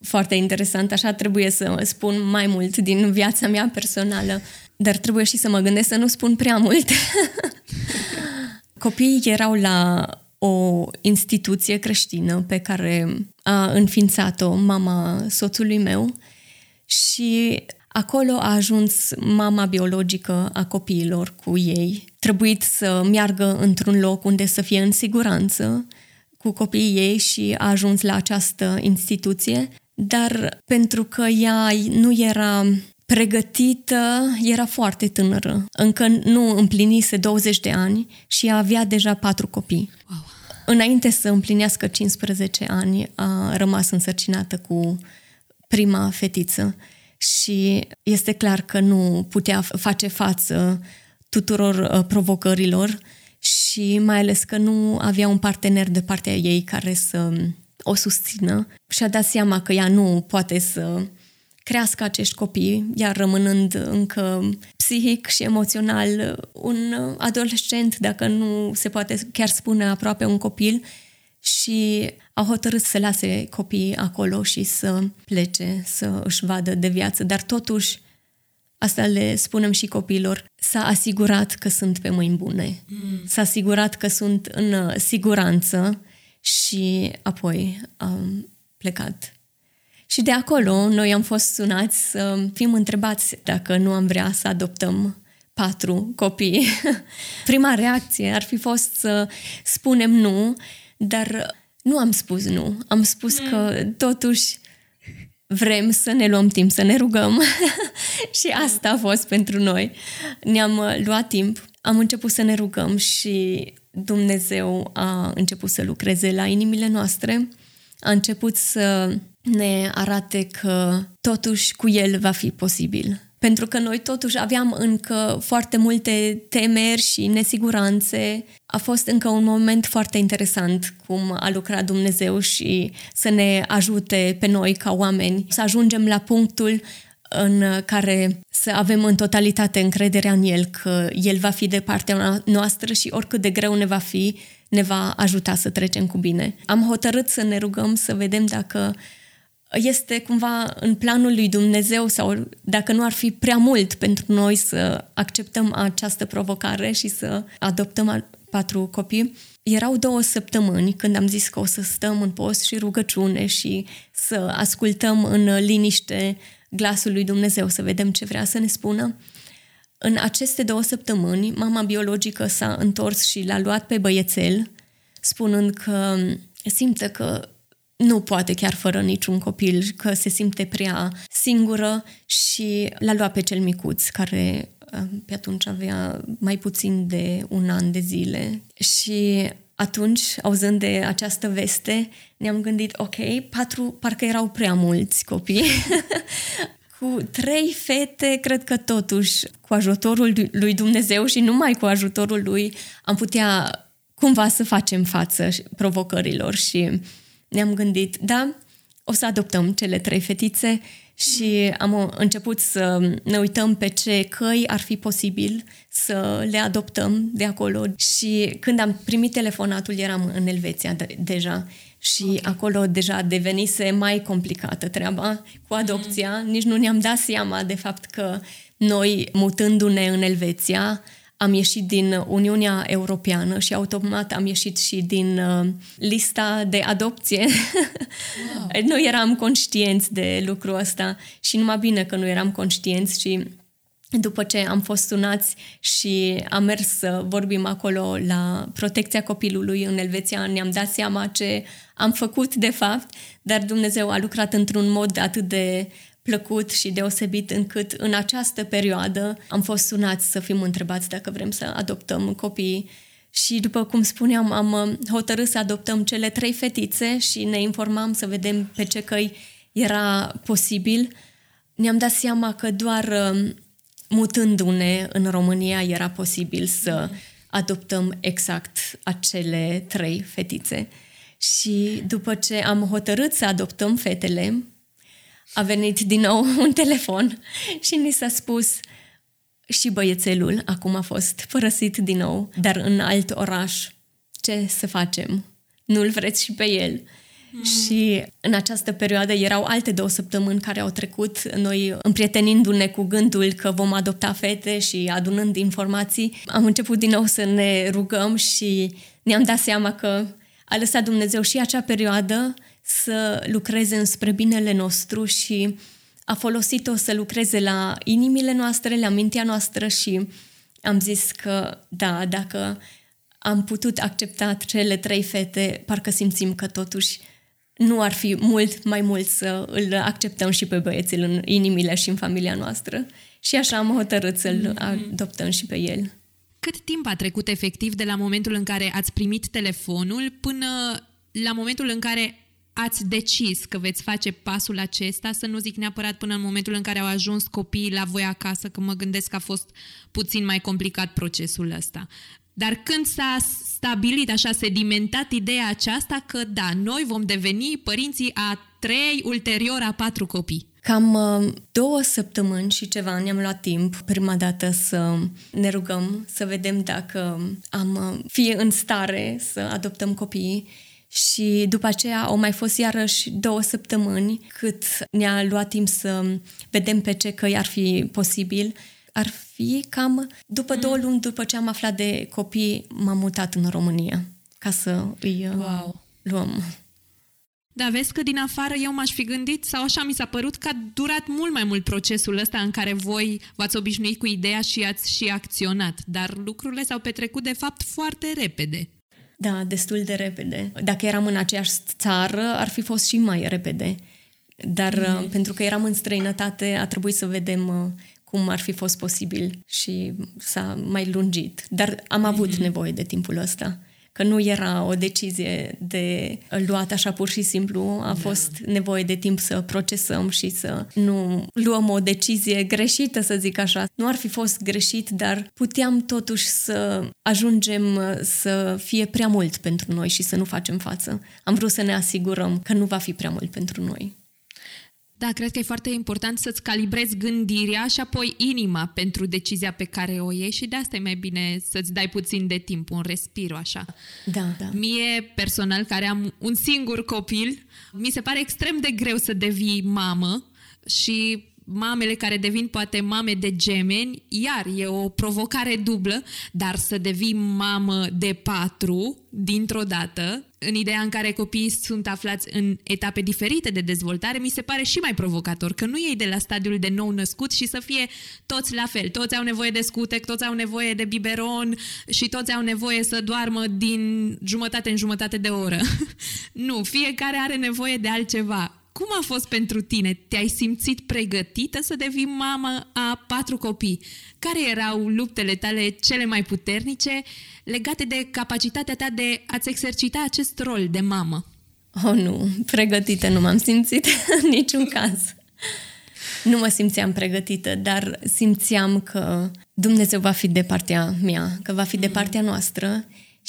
foarte interesant, așa trebuie să spun mai mult din viața mea personală, dar trebuie și să mă gândesc să nu spun prea mult. Copiii erau la o instituție creștină pe care a înființat-o mama soțului meu și Acolo a ajuns mama biologică a copiilor cu ei. Trebuit să meargă într-un loc unde să fie în siguranță cu copiii ei și a ajuns la această instituție, dar pentru că ea nu era pregătită, era foarte tânără. Încă nu împlinise 20 de ani și avea deja patru copii. Wow. Înainte să împlinească 15 ani, a rămas însărcinată cu prima fetiță și este clar că nu putea face față tuturor uh, provocărilor și mai ales că nu avea un partener de partea ei care să um, o susțină. Și a dat seama că ea nu poate să crească acești copii, iar rămânând încă psihic și emoțional un adolescent, dacă nu se poate chiar spune aproape un copil, și au hotărât să lase copiii acolo și să plece, să își vadă de viață, dar totuși Asta le spunem și copiilor. S-a asigurat că sunt pe mâini bune. Mm. S-a asigurat că sunt în uh, siguranță și apoi am plecat. Și de acolo noi am fost sunați să fim întrebați dacă nu am vrea să adoptăm patru copii. Prima reacție ar fi fost să spunem nu, dar nu am spus nu. Am spus mm. că totuși vrem să ne luăm timp, să ne rugăm. și asta a fost pentru noi. Ne-am uh, luat timp, am început să ne rugăm și Dumnezeu a început să lucreze la inimile noastre. A început să ne arate că totuși cu El va fi posibil pentru că noi totuși aveam încă foarte multe temeri și nesiguranțe. A fost încă un moment foarte interesant cum a lucrat Dumnezeu și să ne ajute pe noi ca oameni să ajungem la punctul în care să avem în totalitate încrederea în El, că El va fi de partea noastră și oricât de greu ne va fi, ne va ajuta să trecem cu bine. Am hotărât să ne rugăm să vedem dacă este cumva în planul lui Dumnezeu sau dacă nu ar fi prea mult pentru noi să acceptăm această provocare și să adoptăm patru copii. Erau două săptămâni când am zis că o să stăm în post și rugăciune și să ascultăm în liniște glasul lui Dumnezeu, să vedem ce vrea să ne spună. În aceste două săptămâni, mama biologică s-a întors și l-a luat pe băiețel, spunând că simte că nu poate chiar fără niciun copil, că se simte prea singură și l-a luat pe cel micuț, care uh, pe atunci avea mai puțin de un an de zile. Și atunci, auzând de această veste, ne-am gândit, ok, patru, parcă erau prea mulți copii. cu trei fete, cred că totuși, cu ajutorul lui Dumnezeu și numai cu ajutorul lui, am putea cumva să facem față provocărilor și ne-am gândit, da, o să adoptăm cele trei fetițe și am început să ne uităm pe ce căi ar fi posibil să le adoptăm de acolo și când am primit telefonatul eram în Elveția de- deja și okay. acolo deja devenise mai complicată treaba cu adopția. Mm. Nici nu ne-am dat seama de fapt că noi, mutându-ne în Elveția, am ieșit din Uniunea Europeană și automat am ieșit și din uh, lista de adopție. Wow. nu eram conștienți de lucrul ăsta și numai bine că nu eram conștienți și după ce am fost sunați și am mers să vorbim acolo la protecția copilului în Elveția, ne-am dat seama ce am făcut de fapt, dar Dumnezeu a lucrat într-un mod atât de plăcut și deosebit încât în această perioadă am fost sunați să fim întrebați dacă vrem să adoptăm copii și după cum spuneam, am uh, hotărât să adoptăm cele trei fetițe și ne informam să vedem pe ce căi era posibil. Ne-am dat seama că doar uh, mutându-ne în România era posibil să adoptăm exact acele trei fetițe. Și după ce am hotărât să adoptăm fetele, a venit din nou un telefon și ni s-a spus și băiețelul acum a fost părăsit din nou, dar în alt oraș. Ce să facem? Nu-l vreți și pe el? Mm. Și în această perioadă erau alte două săptămâni care au trecut, noi împrietenindu-ne cu gândul că vom adopta fete și adunând informații, am început din nou să ne rugăm și ne-am dat seama că a lăsat Dumnezeu și acea perioadă să lucreze înspre binele nostru și a folosit-o să lucreze la inimile noastre, la mintea noastră și am zis că da, dacă am putut accepta cele trei fete, parcă simțim că totuși nu ar fi mult mai mult să îl acceptăm și pe băiețel în inimile și în familia noastră. Și așa am hotărât să-l mm-hmm. adoptăm și pe el. Cât timp a trecut efectiv de la momentul în care ați primit telefonul până la momentul în care ați decis că veți face pasul acesta, să nu zic neapărat până în momentul în care au ajuns copiii la voi acasă, că mă gândesc că a fost puțin mai complicat procesul ăsta. Dar când s-a stabilit, așa sedimentat ideea aceasta că da, noi vom deveni părinții a trei, ulterior a patru copii. Cam uh, două săptămâni și ceva ne-am luat timp prima dată să ne rugăm, să vedem dacă am uh, fi în stare să adoptăm copiii și după aceea au mai fost iarăși două săptămâni cât ne-a luat timp să vedem pe ce căi ar fi posibil. Ar fi cam după două mm. luni după ce am aflat de copii, m-am mutat în România ca să îi uh, wow. luăm. Da, vezi că din afară eu m-aș fi gândit, sau așa mi s-a părut, că a durat mult mai mult procesul ăsta în care voi v-ați obișnuit cu ideea și ați și acționat, dar lucrurile s-au petrecut de fapt foarte repede. Da, destul de repede. Dacă eram în aceeași țară, ar fi fost și mai repede. Dar mm. pentru că eram în străinătate, a trebuit să vedem uh, cum ar fi fost posibil și s-a mai lungit. Dar am avut mm-hmm. nevoie de timpul ăsta că nu era o decizie de luat așa pur și simplu, a da. fost nevoie de timp să procesăm și să nu luăm o decizie greșită, să zic așa. Nu ar fi fost greșit, dar puteam totuși să ajungem să fie prea mult pentru noi și să nu facem față. Am vrut să ne asigurăm că nu va fi prea mult pentru noi. Da, cred că e foarte important să-ți calibrezi gândirea și apoi inima pentru decizia pe care o iei și de asta e mai bine să-ți dai puțin de timp, un respiro așa. Da, da. Mie, personal, care am un singur copil, mi se pare extrem de greu să devii mamă și mamele care devin poate mame de gemeni, iar e o provocare dublă, dar să devii mamă de patru dintr-o dată, în ideea în care copiii sunt aflați în etape diferite de dezvoltare, mi se pare și mai provocator, că nu iei de la stadiul de nou născut și să fie toți la fel. Toți au nevoie de scutec, toți au nevoie de biberon și toți au nevoie să doarmă din jumătate în jumătate de oră. nu, fiecare are nevoie de altceva cum a fost pentru tine? Te-ai simțit pregătită să devii mamă a patru copii? Care erau luptele tale cele mai puternice legate de capacitatea ta de a-ți exercita acest rol de mamă? Oh, nu, pregătită nu m-am simțit în niciun caz. Nu mă simțeam pregătită, dar simțeam că Dumnezeu va fi de partea mea, că va fi de partea noastră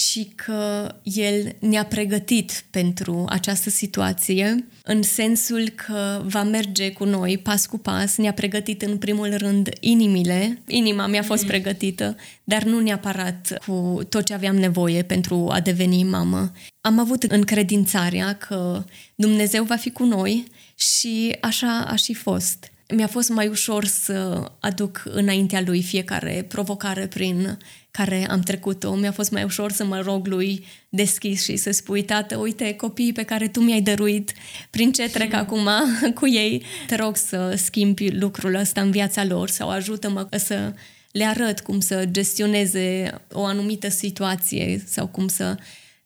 și că El ne-a pregătit pentru această situație, în sensul că va merge cu noi pas cu pas, ne-a pregătit în primul rând inimile, inima mi-a fost pregătită, dar nu neapărat cu tot ce aveam nevoie pentru a deveni mamă. Am avut încredințarea că Dumnezeu va fi cu noi și așa a și fost mi-a fost mai ușor să aduc înaintea lui fiecare provocare prin care am trecut-o. Mi-a fost mai ușor să mă rog lui deschis și să spui, tată, uite copiii pe care tu mi-ai dăruit, prin ce trec acum cu ei, te rog să schimbi lucrul ăsta în viața lor sau ajută-mă să le arăt cum să gestioneze o anumită situație sau cum să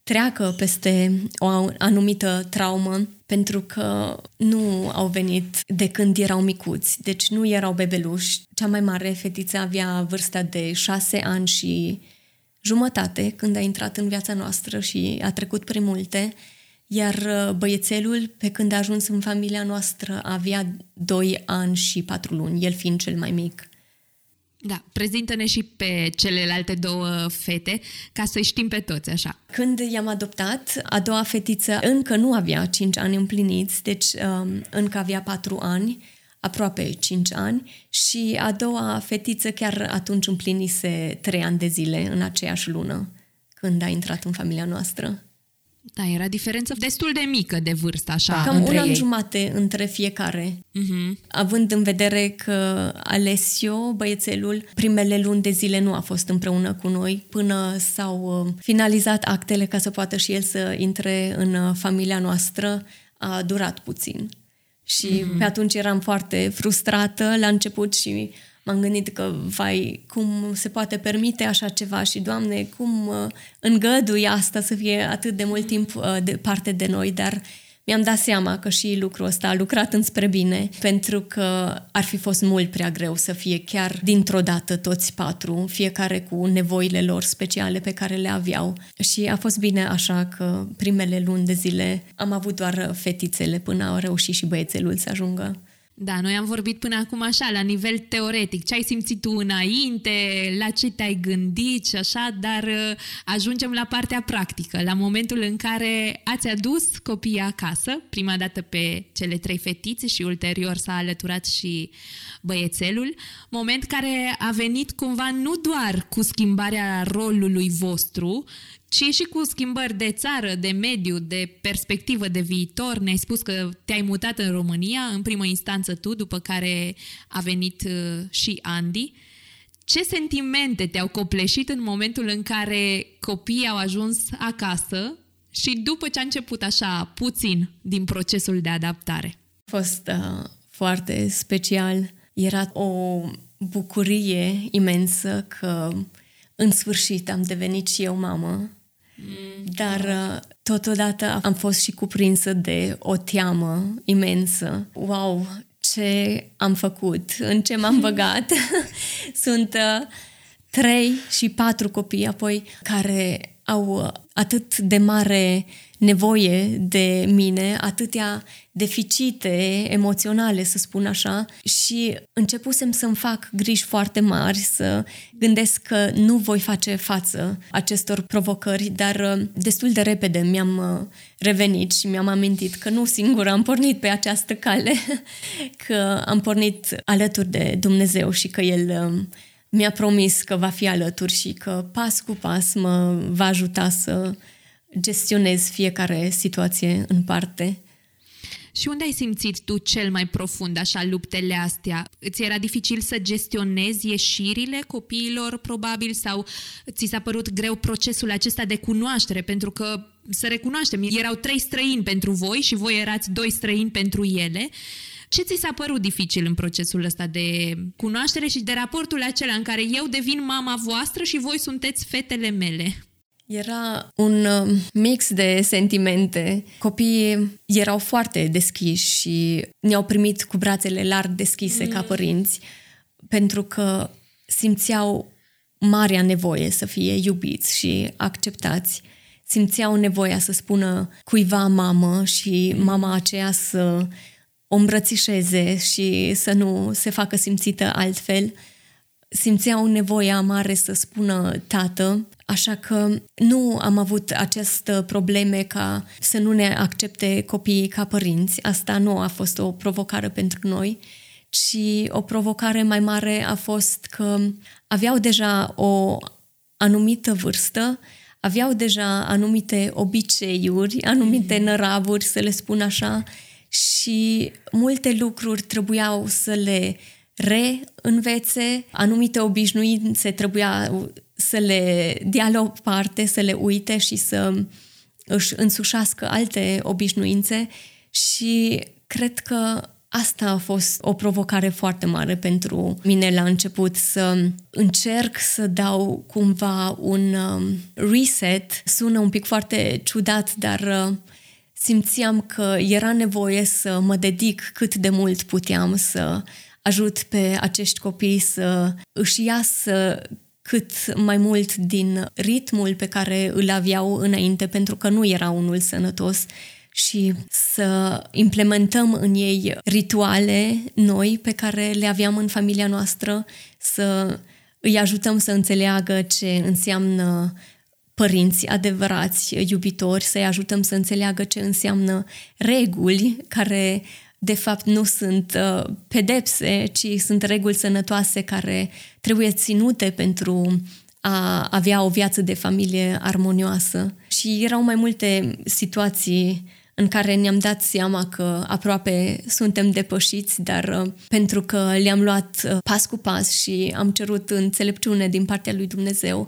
treacă peste o anumită traumă pentru că nu au venit de când erau micuți, deci nu erau bebeluși. Cea mai mare fetiță avea vârsta de șase ani și jumătate când a intrat în viața noastră și a trecut prin multe, iar uh, băiețelul, pe când a ajuns în familia noastră, avea doi ani și patru luni, el fiind cel mai mic. Da, prezintă-ne și pe celelalte două fete, ca să știm pe toți, așa. Când i-am adoptat, a doua fetiță încă nu avea 5 ani împliniți, deci um, încă avea 4 ani, aproape 5 ani, și a doua fetiță chiar atunci împlinise 3 ani de zile în aceeași lună, când a intrat în familia noastră. Da, era diferență destul de mică de vârstă, așa, Cam între un an ei. jumate între fiecare. Uh-huh. Având în vedere că Alessio, băiețelul, primele luni de zile nu a fost împreună cu noi până s-au uh, finalizat actele ca să poată și el să intre în uh, familia noastră, a durat puțin. Și uh-huh. pe atunci eram foarte frustrată la început și m-am gândit că, vai, cum se poate permite așa ceva și, Doamne, cum uh, îngădui asta să fie atât de mult timp uh, de parte de noi, dar mi-am dat seama că și lucrul ăsta a lucrat înspre bine, pentru că ar fi fost mult prea greu să fie chiar dintr-o dată toți patru, fiecare cu nevoile lor speciale pe care le aveau. Și a fost bine așa că primele luni de zile am avut doar fetițele până au reușit și băiețelul să ajungă. Da, noi am vorbit până acum așa, la nivel teoretic, ce ai simțit tu înainte, la ce te-ai gândit și așa, dar uh, ajungem la partea practică, la momentul în care ați adus copiii acasă, prima dată pe cele trei fetițe și ulterior s-a alăturat și băiețelul, moment care a venit cumva nu doar cu schimbarea rolului vostru, ci și cu schimbări de țară, de mediu, de perspectivă de viitor. Ne-ai spus că te-ai mutat în România, în primă instanță tu, după care a venit uh, și Andy. Ce sentimente te-au copleșit în momentul în care copiii au ajuns acasă și după ce a început așa puțin din procesul de adaptare? A fost uh, foarte special. Era o bucurie imensă că în sfârșit am devenit și eu mamă dar uh, totodată am fost și cuprinsă de o teamă imensă. Wow, ce am făcut, în ce m-am băgat. Sunt uh, trei și patru copii apoi care au uh, atât de mare nevoie de mine, atâtea deficite emoționale, să spun așa, și începusem să-mi fac griji foarte mari, să gândesc că nu voi face față acestor provocări, dar uh, destul de repede mi-am uh, revenit și mi-am amintit că nu singur am pornit pe această cale, că am pornit alături de Dumnezeu și că El um, mi-a promis că va fi alături și că pas cu pas mă va ajuta să gestionez fiecare situație în parte. Și unde ai simțit tu cel mai profund așa luptele astea? Ți era dificil să gestionezi ieșirile copiilor probabil sau ți s-a părut greu procesul acesta de cunoaștere? Pentru că să recunoaștem, erau trei străini pentru voi și voi erați doi străini pentru ele. Ce ți s-a părut dificil în procesul ăsta de cunoaștere și de raportul acela în care eu devin mama voastră și voi sunteți fetele mele? Era un um, mix de sentimente. Copiii erau foarte deschiși și ne-au primit cu brațele larg deschise mm. ca părinți pentru că simțeau marea nevoie să fie iubiți și acceptați. Simțeau nevoia să spună cuiva mamă și mama aceea să o îmbrățișeze și să nu se facă simțită altfel. Simțeau nevoia mare să spună tată, așa că nu am avut această probleme ca să nu ne accepte copiii ca părinți. Asta nu a fost o provocare pentru noi, ci o provocare mai mare a fost că aveau deja o anumită vârstă, aveau deja anumite obiceiuri, anumite năravuri, să le spun așa, și multe lucruri trebuiau să le reînvețe, anumite obișnuințe trebuia să le dea la o parte, să le uite și să își însușească alte obișnuințe și cred că asta a fost o provocare foarte mare pentru mine la început, să încerc să dau cumva un um, reset. Sună un pic foarte ciudat, dar uh, simțeam că era nevoie să mă dedic cât de mult puteam să ajut pe acești copii să își iasă cât mai mult din ritmul pe care îl aveau înainte, pentru că nu era unul sănătos și să implementăm în ei rituale noi pe care le aveam în familia noastră, să îi ajutăm să înțeleagă ce înseamnă părinți adevărați, iubitori, să-i ajutăm să înțeleagă ce înseamnă reguli care de fapt nu sunt uh, pedepse, ci sunt reguli sănătoase care trebuie ținute pentru a avea o viață de familie armonioasă. Și erau mai multe situații în care ne-am dat seama că aproape suntem depășiți, dar uh, pentru că le-am luat uh, pas cu pas și am cerut înțelepciune din partea lui Dumnezeu,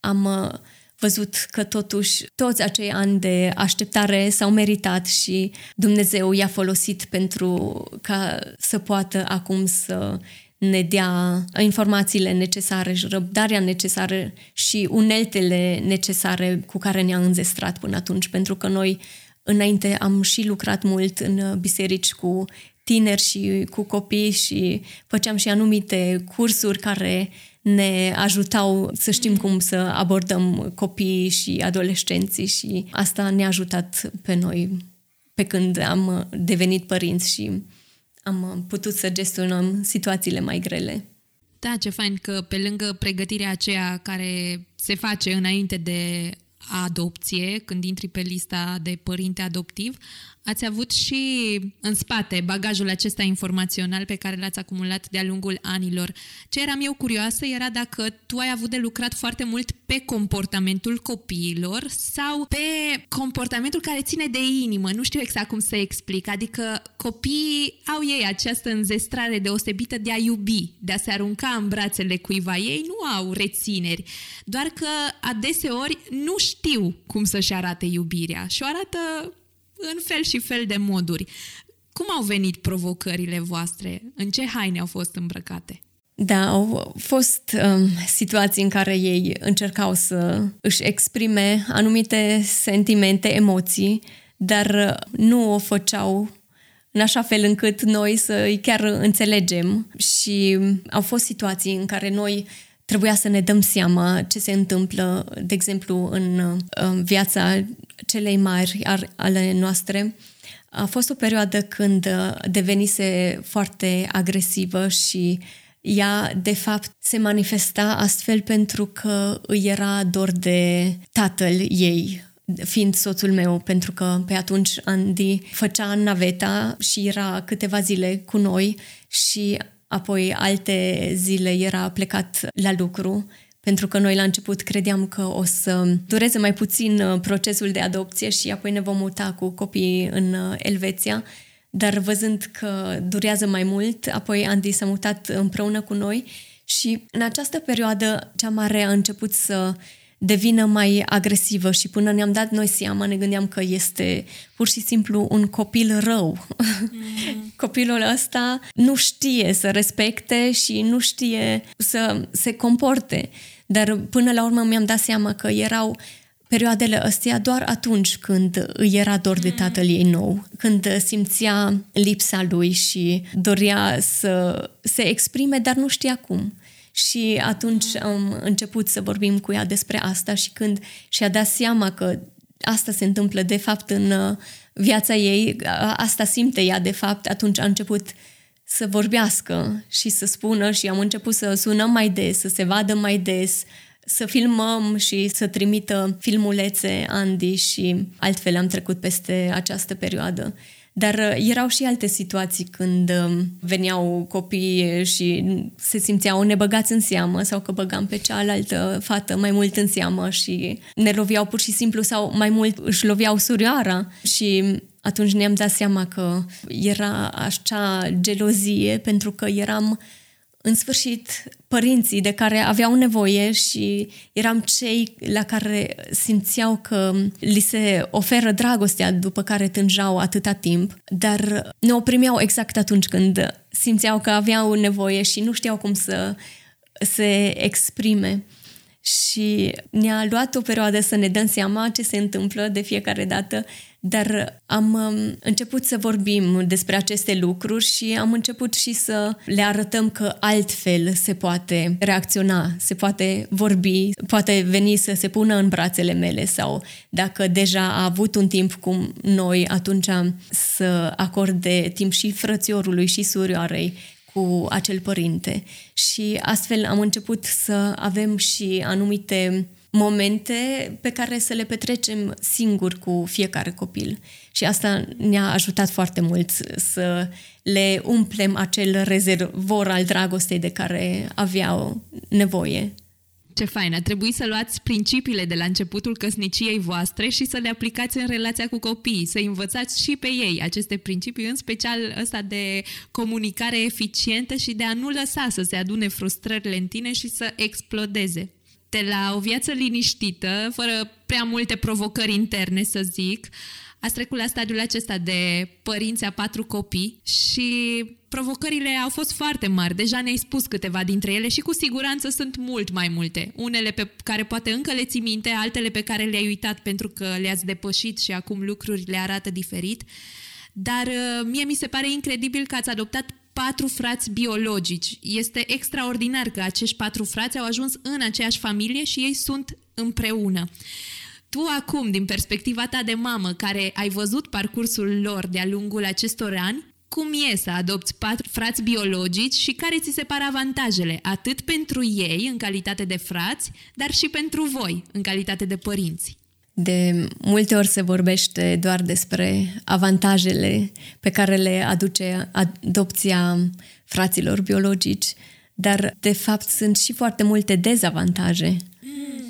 am uh, văzut că totuși toți acei ani de așteptare s-au meritat și Dumnezeu i-a folosit pentru ca să poată acum să ne dea informațiile necesare și răbdarea necesară și uneltele necesare cu care ne-a înzestrat până atunci, pentru că noi înainte am și lucrat mult în biserici cu tineri și cu copii și făceam și anumite cursuri care ne ajutau să știm cum să abordăm copiii și adolescenții și asta ne-a ajutat pe noi pe când am devenit părinți și am putut să gestionăm situațiile mai grele. Da, ce fain că pe lângă pregătirea aceea care se face înainte de adopție, când intri pe lista de părinte adoptiv, ați avut și în spate bagajul acesta informațional pe care l-ați acumulat de-a lungul anilor. Ce eram eu curioasă era dacă tu ai avut de lucrat foarte mult pe comportamentul copiilor sau pe comportamentul care ține de inimă. Nu știu exact cum să explic. Adică copiii au ei această înzestrare deosebită de a iubi, de a se arunca în brațele cuiva. Ei nu au rețineri, doar că adeseori nu știu cum să-și arate iubirea și o arată în fel și fel de moduri. Cum au venit provocările voastre? În ce haine au fost îmbrăcate? Da, au fost um, situații în care ei încercau să își exprime anumite sentimente, emoții, dar nu o făceau în așa fel încât noi să îi chiar înțelegem și au fost situații în care noi trebuia să ne dăm seama ce se întâmplă, de exemplu, în, în viața celei mari ale noastre. A fost o perioadă când devenise foarte agresivă și ea, de fapt, se manifesta astfel pentru că îi era dor de tatăl ei, fiind soțul meu, pentru că pe atunci Andy făcea naveta și era câteva zile cu noi și apoi alte zile era plecat la lucru, pentru că noi la început credeam că o să dureze mai puțin uh, procesul de adopție și apoi ne vom muta cu copiii în uh, Elveția, dar văzând că durează mai mult, apoi Andy s-a mutat împreună cu noi și în această perioadă cea mare a început să devină mai agresivă și până ne-am dat noi seama, ne gândeam că este pur și simplu un copil rău. Mm. Copilul ăsta nu știe să respecte și nu știe să se comporte. Dar până la urmă mi-am dat seama că erau perioadele astea doar atunci când îi era dor de tatăl ei nou, când simțea lipsa lui și dorea să se exprime, dar nu știa cum. Și atunci am început să vorbim cu ea despre asta și când și-a dat seama că asta se întâmplă de fapt în uh, viața ei, asta simte ea de fapt, atunci a început să vorbească și să spună și am început să sunăm mai des, să se vadă mai des, să filmăm și să trimită filmulețe Andy și altfel am trecut peste această perioadă. Dar uh, erau și alte situații când um, veneau copii și se simțeau nebăgați în seamă sau că băgam pe cealaltă fată mai mult în seamă și ne loviau pur și simplu sau mai mult își loveau surioara și atunci ne-am dat seama că era așa gelozie pentru că eram în sfârșit, părinții de care aveau nevoie și eram cei la care simțeau că li se oferă dragostea după care tânjau atâta timp, dar ne oprimeau exact atunci când simțeau că aveau nevoie și nu știau cum să se exprime. Și ne-a luat o perioadă să ne dăm seama ce se întâmplă de fiecare dată dar am um, început să vorbim despre aceste lucruri și am început și să le arătăm că altfel se poate reacționa, se poate vorbi, poate veni să se pună în brațele mele sau dacă deja a avut un timp cu noi, atunci să acorde timp și frățiorului și surioarei cu acel părinte. Și astfel am început să avem și anumite momente pe care să le petrecem singuri cu fiecare copil. Și asta ne-a ajutat foarte mult să le umplem acel rezervor al dragostei de care aveau nevoie. Ce fain! A trebuit să luați principiile de la începutul căsniciei voastre și să le aplicați în relația cu copiii, să învățați și pe ei aceste principii, în special ăsta de comunicare eficientă și de a nu lăsa să se adune frustrările în tine și să explodeze de la o viață liniștită, fără prea multe provocări interne, să zic, ați trecut la stadiul acesta de părinți a patru copii și provocările au fost foarte mari. Deja ne-ai spus câteva dintre ele și cu siguranță sunt mult mai multe. Unele pe care poate încă le ții minte, altele pe care le-ai uitat pentru că le-ați depășit și acum lucrurile arată diferit. Dar uh, mie mi se pare incredibil că ați adoptat patru frați biologici. Este extraordinar că acești patru frați au ajuns în aceeași familie și ei sunt împreună. Tu acum, din perspectiva ta de mamă, care ai văzut parcursul lor de-a lungul acestor ani, cum e să adopți patru frați biologici și care ți se par avantajele, atât pentru ei, în calitate de frați, dar și pentru voi, în calitate de părinți? De multe ori se vorbește doar despre avantajele pe care le aduce adopția fraților biologici, dar de fapt sunt și foarte multe dezavantaje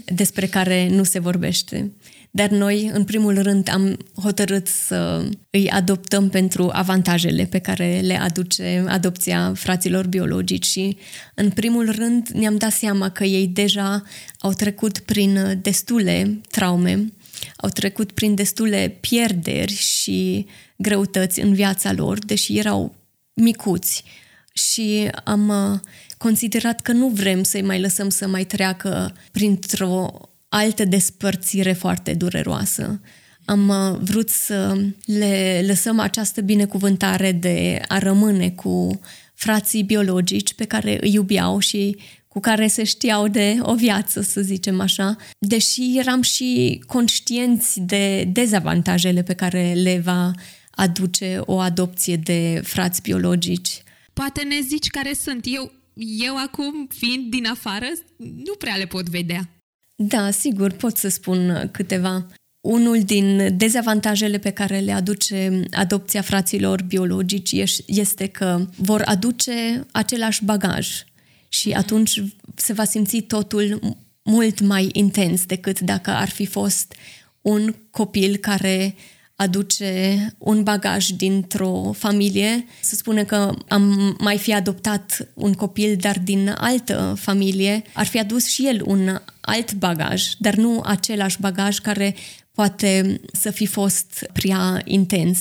despre care nu se vorbește. Dar noi, în primul rând, am hotărât să îi adoptăm pentru avantajele pe care le aduce adopția fraților biologici și, în primul rând, ne-am dat seama că ei deja au trecut prin destule traume au trecut prin destule pierderi și greutăți în viața lor, deși erau micuți și am uh, considerat că nu vrem să-i mai lăsăm să mai treacă printr-o altă despărțire foarte dureroasă. Am uh, vrut să le lăsăm această binecuvântare de a rămâne cu frații biologici pe care îi iubeau și cu care se știau de o viață, să zicem așa, deși eram și conștienți de dezavantajele pe care le va aduce o adopție de frați biologici. Poate ne zici care sunt. Eu, eu acum, fiind din afară, nu prea le pot vedea. Da, sigur, pot să spun câteva. Unul din dezavantajele pe care le aduce adopția fraților biologici este că vor aduce același bagaj și atunci se va simți totul mult mai intens decât dacă ar fi fost un copil care aduce un bagaj dintr-o familie, să spune că am mai fi adoptat un copil, dar din altă familie, ar fi adus și el un alt bagaj, dar nu același bagaj care poate să fi fost prea intens.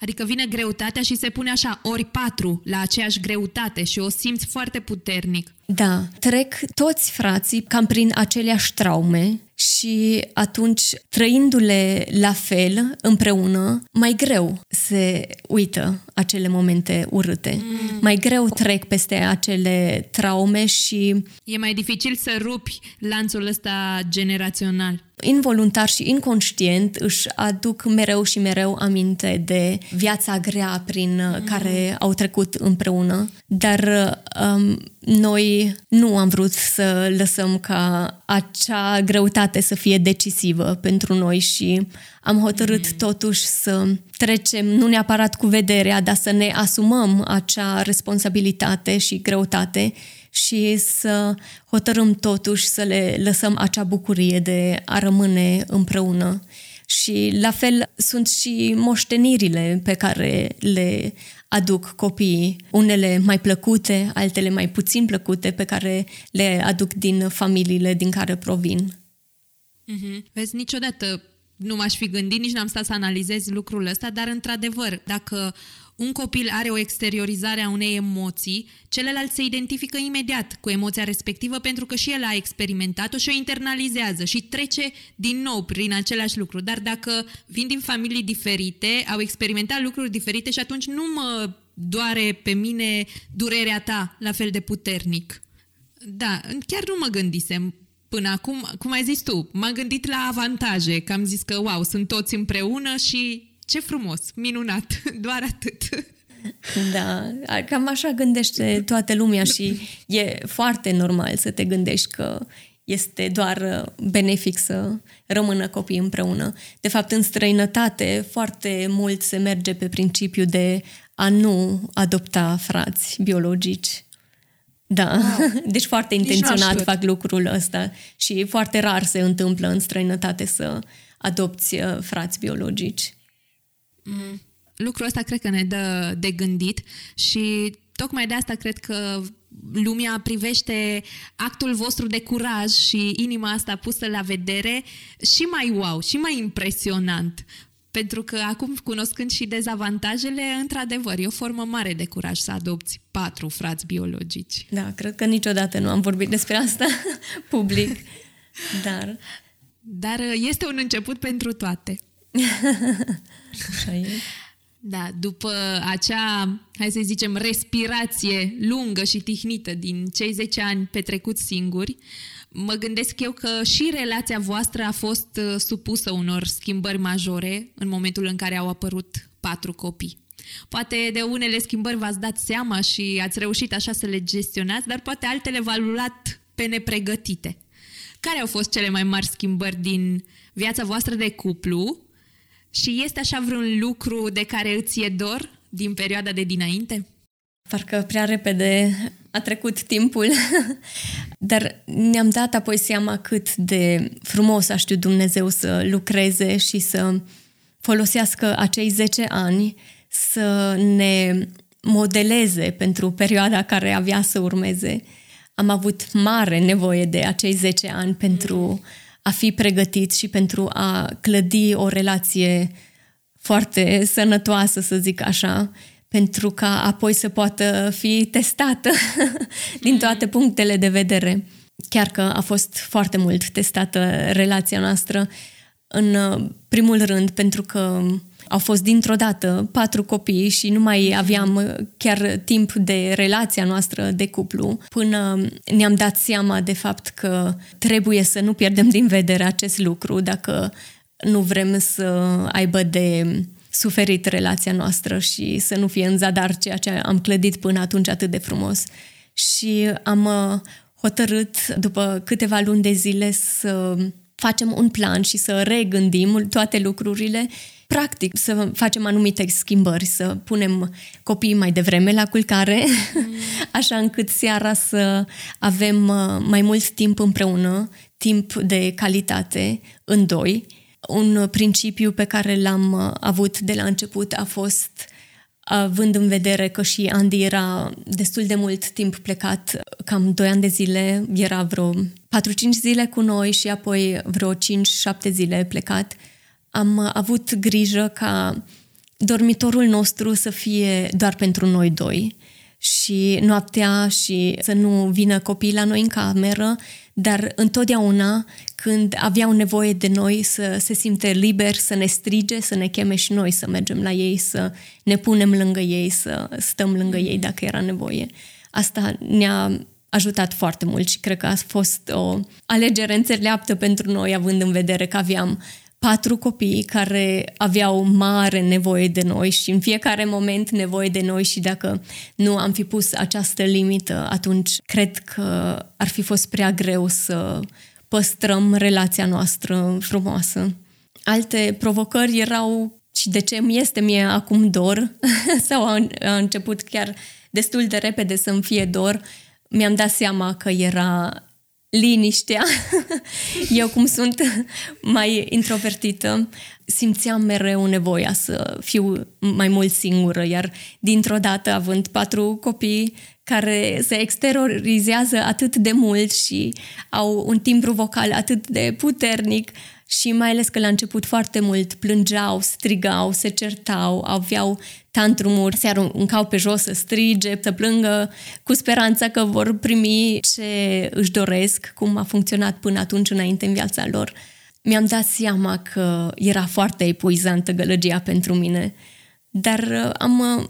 Adică vine greutatea și se pune așa ori patru la aceeași greutate și o simți foarte puternic. Da, trec toți frații cam prin aceleași traume și atunci, trăindu-le la fel, împreună, mai greu se uită acele momente urâte. Mm. Mai greu trec peste acele traume și... E mai dificil să rupi lanțul ăsta generațional involuntar și inconștient își aduc mereu și mereu aminte de viața grea prin mm. care au trecut împreună, dar um, noi nu am vrut să lăsăm ca acea greutate să fie decisivă pentru noi și am hotărât mm. totuși să trecem, nu neapărat cu vederea, dar să ne asumăm acea responsabilitate și greutate și să hotărâm totuși să le lăsăm acea bucurie de a rămâne împreună. Și la fel sunt și moștenirile pe care le aduc copiii, unele mai plăcute, altele mai puțin plăcute, pe care le aduc din familiile din care provin. Mm-hmm. Vezi, niciodată nu m-aș fi gândit, nici n-am stat să analizez lucrul ăsta, dar într-adevăr, dacă un copil are o exteriorizare a unei emoții, celălalt se identifică imediat cu emoția respectivă pentru că și el a experimentat-o și o internalizează și trece din nou prin același lucru. Dar dacă vin din familii diferite, au experimentat lucruri diferite și atunci nu mă doare pe mine durerea ta la fel de puternic. Da, chiar nu mă gândisem până acum, cum ai zis tu, m-am gândit la avantaje, că am zis că, wow, sunt toți împreună și ce frumos, minunat, doar atât. Da, cam așa gândește toată lumea și e foarte normal să te gândești că este doar benefic să rămână copiii împreună. De fapt, în străinătate, foarte mult se merge pe principiu de a nu adopta frați biologici. Da, wow. deci foarte intenționat fac lucrul ăsta și foarte rar se întâmplă în străinătate să adopți uh, frați biologici. Mm. Lucrul ăsta cred că ne dă de gândit și tocmai de asta cred că lumea privește actul vostru de curaj și inima asta pusă la vedere și mai wow, și mai impresionant. Pentru că acum, cunoscând și dezavantajele, într-adevăr, e o formă mare de curaj să adopți patru frați biologici. Da, cred că niciodată nu am vorbit despre asta public, dar... Dar este un început pentru toate. Așa e. Da, după acea, hai să zicem, respirație lungă și tihnită din cei 10 ani petrecuți singuri, mă gândesc eu că și relația voastră a fost uh, supusă unor schimbări majore în momentul în care au apărut patru copii. Poate de unele schimbări v-ați dat seama și ați reușit așa să le gestionați, dar poate altele v-au luat pe nepregătite. Care au fost cele mai mari schimbări din viața voastră de cuplu și este așa vreun lucru de care îți e dor din perioada de dinainte? Parcă prea repede a trecut timpul, dar ne-am dat apoi seama cât de frumos a știut Dumnezeu să lucreze și să folosească acei 10 ani să ne modeleze pentru perioada care avea să urmeze. Am avut mare nevoie de acei 10 ani pentru a fi pregătit și pentru a clădi o relație foarte sănătoasă, să zic așa, pentru ca apoi să poată fi testată din toate punctele de vedere. Chiar că a fost foarte mult testată relația noastră, în primul rând pentru că au fost dintr-o dată patru copii și nu mai aveam chiar timp de relația noastră de cuplu până ne-am dat seama de fapt că trebuie să nu pierdem din vedere acest lucru dacă nu vrem să aibă de suferit relația noastră și să nu fie în zadar ceea ce am clădit până atunci atât de frumos. Și am uh, hotărât, după câteva luni de zile, să facem un plan și să regândim toate lucrurile practic să facem anumite schimbări, să punem copiii mai devreme la culcare, mm. așa încât seara să avem uh, mai mult timp împreună, timp de calitate în doi, Un principiu pe care l-am uh, avut de la început a fost având în vedere că și Andy era destul de mult timp plecat, cam 2 ani de zile, era vreo 4-5 zile cu noi și apoi vreo 5-7 zile plecat, am avut grijă ca dormitorul nostru să fie doar pentru noi doi și noaptea și să nu vină copiii la noi în cameră, dar întotdeauna când aveau nevoie de noi să se simte liber, să ne strige, să ne cheme și noi să mergem la ei, să ne punem lângă ei, să stăm lângă ei dacă era nevoie. Asta ne-a ajutat foarte mult și cred că a fost o alegere înțeleaptă pentru noi, având în vedere că aveam patru copii care aveau mare nevoie de noi și în fiecare moment nevoie de noi și dacă nu am fi pus această limită, atunci cred că ar fi fost prea greu să păstrăm relația noastră frumoasă. Alte provocări erau și de ce mi este mie acum dor sau a, a început chiar destul de repede să-mi fie dor, mi-am dat seama că era liniștea. Eu, cum sunt mai introvertită, simțeam mereu nevoia să fiu mai mult singură, iar dintr-o dată, având patru copii care se exteriorizează atât de mult și au un timbru vocal atât de puternic, și mai ales că la început foarte mult plângeau, strigau, se certau, aveau tantrumuri, se aruncau pe jos să strige, să plângă, cu speranța că vor primi ce își doresc, cum a funcționat până atunci înainte în viața lor. Mi-am dat seama că era foarte epuizantă gălăgia pentru mine, dar uh, am uh,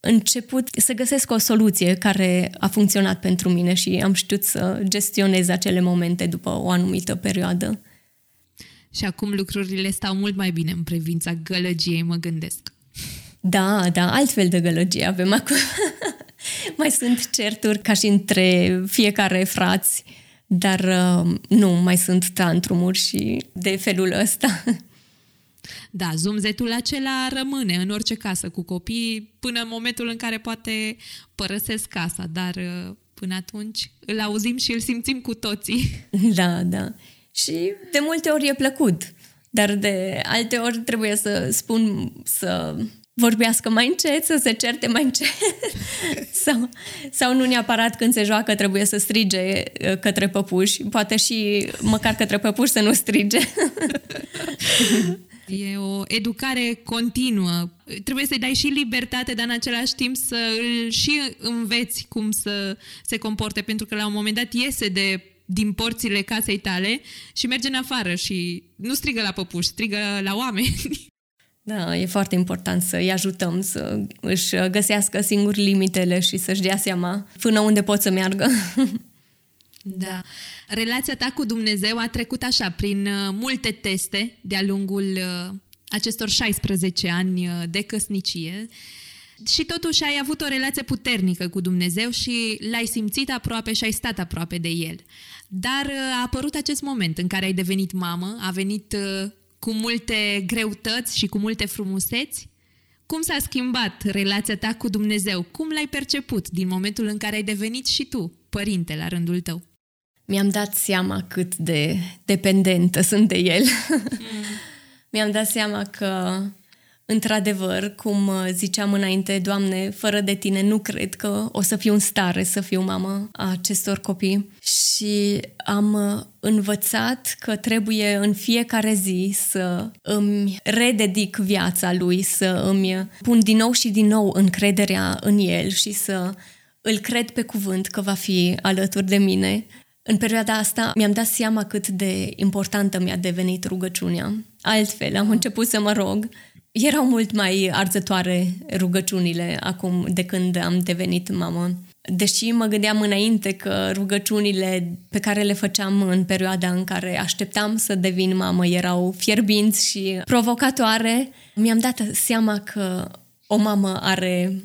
început să găsesc o soluție care a funcționat pentru mine și am știut să gestionez acele momente după o anumită perioadă. Și acum lucrurile stau mult mai bine în privința gălăgiei, mă gândesc. Da, da, altfel de gălăgie avem acum. mai sunt certuri ca și între fiecare frați, dar uh, nu, mai sunt tantrumuri și de felul ăsta. Da, zumzetul acela rămâne în orice casă cu copii până în momentul în care poate părăsesc casa, dar uh, până atunci îl auzim și îl simțim cu toții. Da, da și de multe ori e plăcut, dar de alte ori trebuie să spun să vorbească mai încet, să se certe mai încet sau, sau nu neapărat când se joacă trebuie să strige uh, către păpuși, poate și măcar către păpuși să nu strige. E o educare continuă. Trebuie să-i dai și libertate, dar în același timp să îl și înveți cum să se comporte, pentru că la un moment dat iese de din porțile casei tale și merge în afară și nu strigă la păpuși, strigă la oameni. Da, e foarte important să îi ajutăm să își găsească singur limitele și să-și dea seama până unde pot să meargă. Da. Relația ta cu Dumnezeu a trecut așa, prin uh, multe teste de-a lungul uh, acestor 16 ani uh, de căsnicie și totuși ai avut o relație puternică cu Dumnezeu și l-ai simțit aproape și ai stat aproape de El. Dar uh, a apărut acest moment în care ai devenit mamă, a venit uh, cu multe greutăți și cu multe frumuseți. Cum s-a schimbat relația ta cu Dumnezeu? Cum l-ai perceput din momentul în care ai devenit și tu părinte la rândul tău? Mi-am dat seama cât de dependentă sunt de el. Mm. Mi-am dat seama că Într-adevăr, cum uh, ziceam înainte, Doamne, fără de Tine nu cred că o să fiu în stare să fiu mamă a acestor copii și am uh, învățat că trebuie în fiecare zi să îmi rededic viața lui, să îmi pun din nou și din nou încrederea în el și să îl cred pe cuvânt că va fi alături de mine. În perioada asta mi-am dat seama cât de importantă mi-a devenit rugăciunea. Altfel, am început să mă rog erau mult mai arzătoare rugăciunile acum de când am devenit mamă. Deși mă gândeam înainte că rugăciunile pe care le făceam în perioada în care așteptam să devin mamă erau fierbinți și provocatoare, mi-am dat seama că o mamă are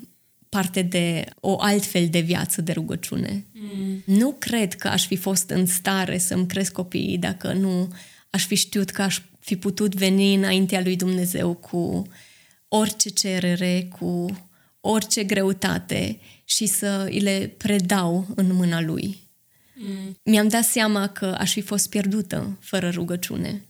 parte de o altfel de viață de rugăciune. Mm. Nu cred că aș fi fost în stare să-mi cresc copiii dacă nu aș fi știut că aș fi putut veni înaintea lui Dumnezeu cu orice cerere, cu orice greutate și să îi le predau în mâna lui. Mm. Mi-am dat seama că aș fi fost pierdută fără rugăciune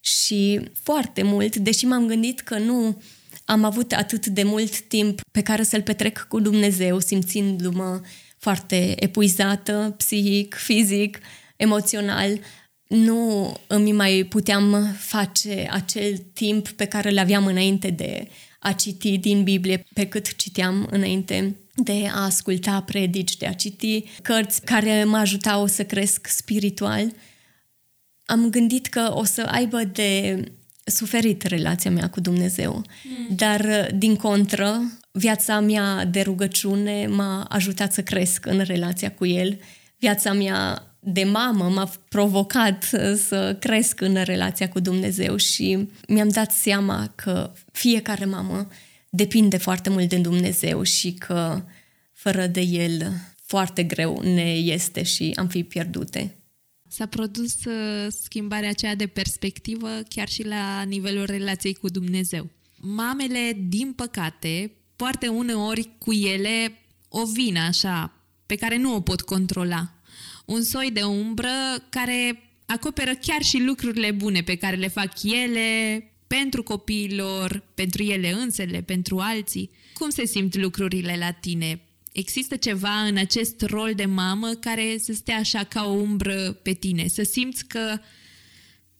și foarte mult, deși m-am gândit că nu am avut atât de mult timp pe care să-l petrec cu Dumnezeu, simțindu-mă foarte epuizată, psihic, fizic, emoțional, nu îmi mai puteam face acel timp pe care îl aveam înainte de a citi din Biblie, pe cât citeam înainte de a asculta predici, de a citi cărți care mă ajutau să cresc spiritual. Am gândit că o să aibă de suferit relația mea cu Dumnezeu, mm. dar din contră, viața mea de rugăciune m-a ajutat să cresc în relația cu El. Viața mea de mamă m-a provocat să cresc în relația cu Dumnezeu și mi-am dat seama că fiecare mamă depinde foarte mult de Dumnezeu și că fără de El foarte greu ne este și am fi pierdute. S-a produs uh, schimbarea aceea de perspectivă chiar și la nivelul relației cu Dumnezeu. Mamele, din păcate, poartă uneori cu ele o vină așa, pe care nu o pot controla un soi de umbră care acoperă chiar și lucrurile bune pe care le fac ele pentru copiilor, pentru ele însele, pentru alții. Cum se simt lucrurile la tine? Există ceva în acest rol de mamă care să stea așa ca o umbră pe tine, să simți că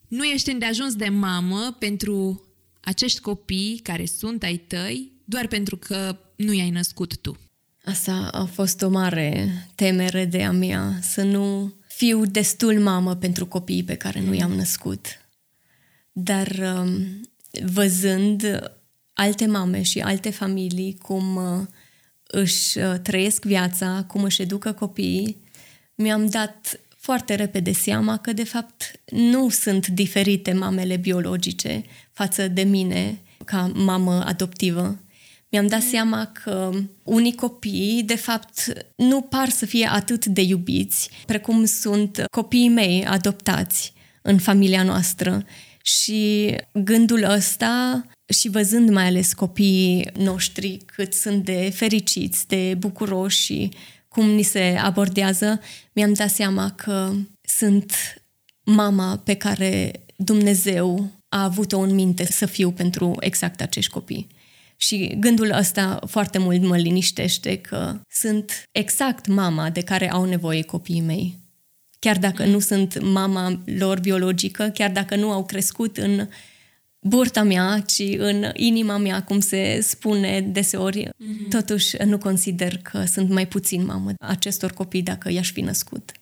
nu ești îndeajuns de mamă pentru acești copii care sunt ai tăi, doar pentru că nu i-ai născut tu. Asta a fost o mare temere de a mea, să nu fiu destul mamă pentru copiii pe care nu i-am născut. Dar um, văzând alte mame și alte familii cum uh, își uh, trăiesc viața, cum își educă copiii, mi-am dat foarte repede seama că, de fapt, nu sunt diferite mamele biologice față de mine ca mamă adoptivă mi-am dat seama că unii copii, de fapt, nu par să fie atât de iubiți precum sunt copiii mei adoptați în familia noastră. Și gândul ăsta și văzând mai ales copiii noștri cât sunt de fericiți, de bucuroși și cum ni se abordează, mi-am dat seama că sunt mama pe care Dumnezeu a avut-o în minte să fiu pentru exact acești copii. Și gândul ăsta foarte mult mă liniștește că sunt exact mama de care au nevoie copiii mei. Chiar dacă nu sunt mama lor biologică, chiar dacă nu au crescut în burta mea, ci în inima mea, cum se spune deseori, mm-hmm. totuși nu consider că sunt mai puțin mamă acestor copii dacă i-aș fi născut.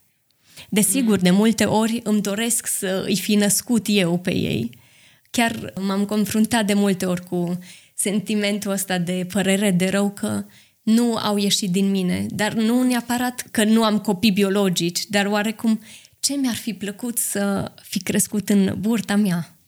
Desigur, mm-hmm. de multe ori îmi doresc să îi fi născut eu pe ei. Chiar m-am confruntat de multe ori cu sentimentul ăsta de părere de rău că nu au ieșit din mine, dar nu neapărat că nu am copii biologici, dar oarecum ce mi-ar fi plăcut să fi crescut în burta mea.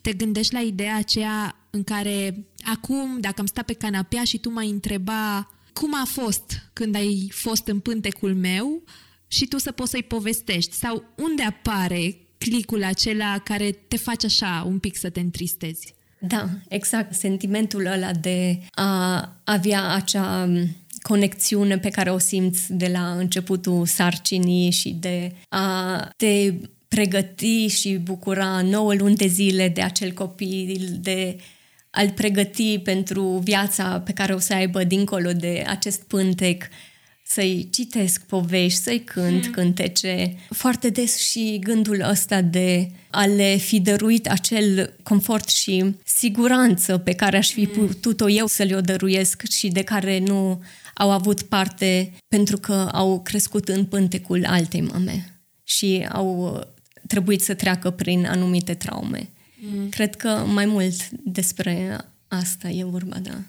Te gândești la ideea aceea în care acum, dacă am stat pe canapea și tu m-ai întreba cum a fost când ai fost în pântecul meu și tu să poți să-i povestești sau unde apare clicul acela care te face așa un pic să te întristezi? Da, exact. Sentimentul ăla de a avea acea conexiune pe care o simți de la începutul sarcinii și de a te pregăti și bucura 9 luni de zile de acel copil, de a-l pregăti pentru viața pe care o să aibă dincolo de acest pântec, să-i citesc povești, să-i cânt hmm. cântece. Foarte des și gândul ăsta de a le fi dăruit acel confort și siguranță pe care aș fi hmm. putut-o eu să le-o dăruiesc și de care nu au avut parte pentru că au crescut în pântecul altei mame și au trebuit să treacă prin anumite traume. Mm. Cred că mai mult despre asta e vorba, da.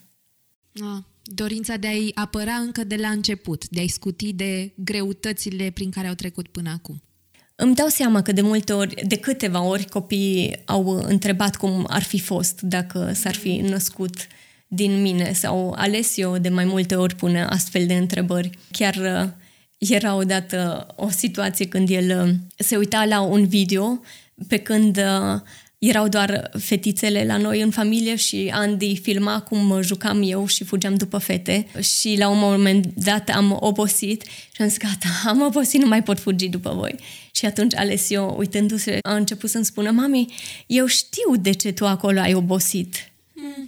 Ah, dorința de a-i apăra încă de la început, de a-i scuti de greutățile prin care au trecut până acum. Îmi dau seama că de multe ori, de câteva ori, copiii au întrebat cum ar fi fost dacă s-ar fi născut din mine sau ales eu de mai multe ori pune astfel de întrebări. Chiar uh, era odată o situație când el uh, se uita la un video pe când uh, erau doar fetițele la noi în familie și Andy filma cum jucam eu și fugeam după fete. Și la un moment dat am obosit și am zis gata, am obosit, nu mai pot fugi după voi. Și atunci Alessio, uitându-se, a început să-mi spună, mami, eu știu de ce tu acolo ai obosit.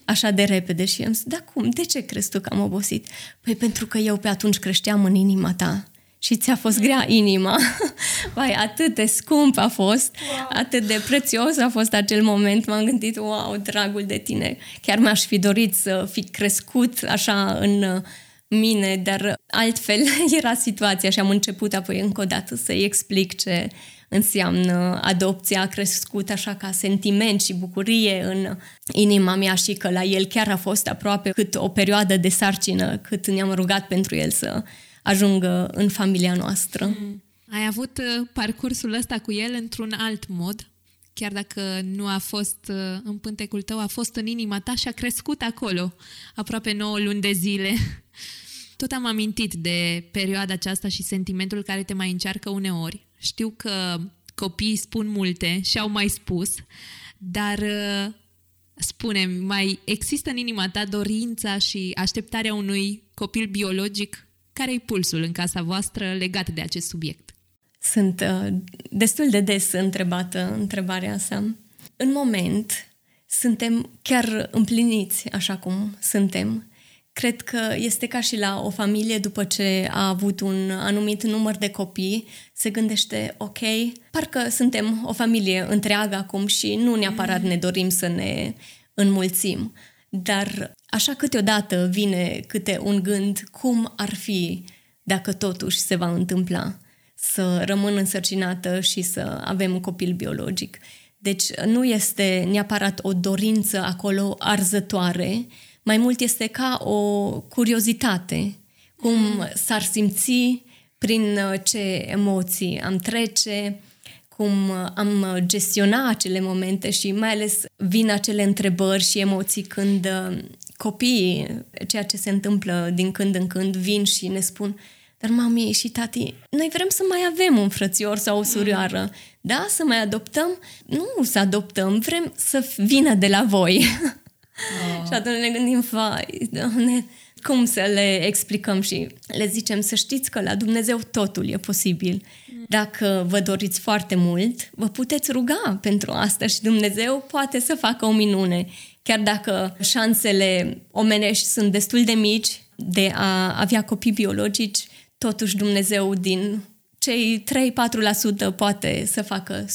Așa de repede și am zis, da cum, de ce crezi tu că am obosit? Păi pentru că eu pe atunci creșteam în inima ta și ți-a fost grea inima. Vai, atât de scump a fost, wow. atât de prețios a fost acel moment. M-am gândit, wow, dragul de tine. Chiar mi-aș fi dorit să fi crescut așa în mine, dar altfel era situația și am început apoi încă o dată să-i explic ce înseamnă adopția, a crescut așa ca sentiment și bucurie în inima mea și că la el chiar a fost aproape cât o perioadă de sarcină, cât ne-am rugat pentru el să ajungă în familia noastră. Mm. Ai avut uh, parcursul ăsta cu el într-un alt mod, chiar dacă nu a fost uh, în pântecul tău, a fost în inima ta și a crescut acolo, aproape 9 luni de zile. Tot am amintit de perioada aceasta și sentimentul care te mai încearcă uneori. Știu că copiii spun multe și au mai spus, dar uh, spune mai există în inima ta dorința și așteptarea unui copil biologic? Care-i pulsul în casa voastră legat de acest subiect? Sunt uh, destul de des întrebată întrebarea asta. În moment, suntem chiar împliniți așa cum suntem Cred că este ca și la o familie după ce a avut un anumit număr de copii, se gândește, ok, parcă suntem o familie întreagă acum și nu neapărat ne dorim să ne înmulțim. Dar așa câteodată vine câte un gând cum ar fi dacă totuși se va întâmpla să rămân însărcinată și să avem un copil biologic. Deci nu este neapărat o dorință acolo arzătoare, mai mult este ca o curiozitate, cum s-ar simți, prin uh, ce emoții am trece, cum uh, am gestiona acele momente și mai ales vin acele întrebări și emoții când uh, copiii, ceea ce se întâmplă din când în când, vin și ne spun dar mami și tati, noi vrem să mai avem un frățior sau o surioară. Da? Să mai adoptăm? Nu să adoptăm, vrem să vină de la voi. Oh. și atunci ne gândim, vai, doamne, cum să le explicăm și le zicem să știți că la Dumnezeu totul e posibil. Dacă vă doriți foarte mult, vă puteți ruga pentru asta și Dumnezeu poate să facă o minune. Chiar dacă șansele omenești sunt destul de mici de a avea copii biologici, totuși Dumnezeu din cei 3-4% poate să facă 100%.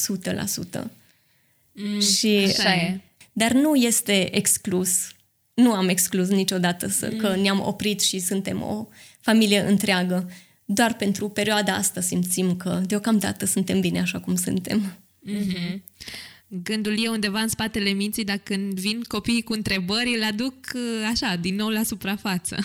Mm, și așa e dar nu este exclus. Nu am exclus niciodată să, mm. că ne-am oprit și suntem o familie întreagă. Doar pentru perioada asta simțim că deocamdată suntem bine așa cum suntem. Mm-hmm. Gândul e undeva în spatele minții, dacă când vin copiii cu întrebări, îl aduc uh, așa, din nou la suprafață.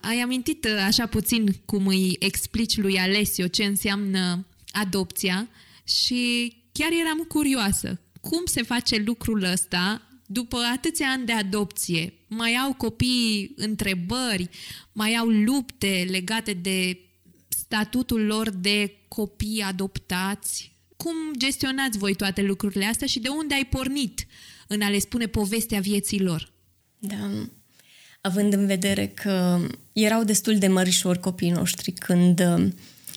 Ai amintit uh, așa puțin cum îi explici lui Alessio ce înseamnă adopția și chiar eram curioasă. Cum se face lucrul ăsta după atâția ani de adopție, mai au copii întrebări, mai au lupte legate de statutul lor de copii adoptați. Cum gestionați voi toate lucrurile astea și de unde ai pornit în a le spune povestea vieții lor? Da, având în vedere că erau destul de mărișori copiii noștri când uh,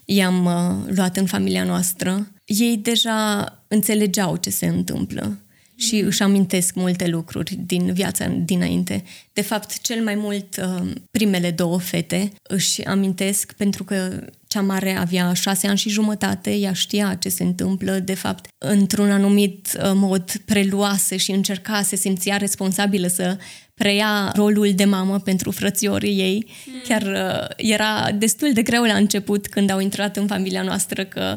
i-am uh, luat în familia noastră, ei deja înțelegeau ce se întâmplă și își amintesc multe lucruri din viața dinainte. De fapt, cel mai mult uh, primele două fete își amintesc pentru că cea mare avea șase ani și jumătate, ea știa ce se întâmplă, de fapt, într-un anumit uh, mod preluase și încerca, se simțea responsabilă să preia rolul de mamă pentru frățiorii ei. Mm. Chiar uh, era destul de greu la început când au intrat în familia noastră că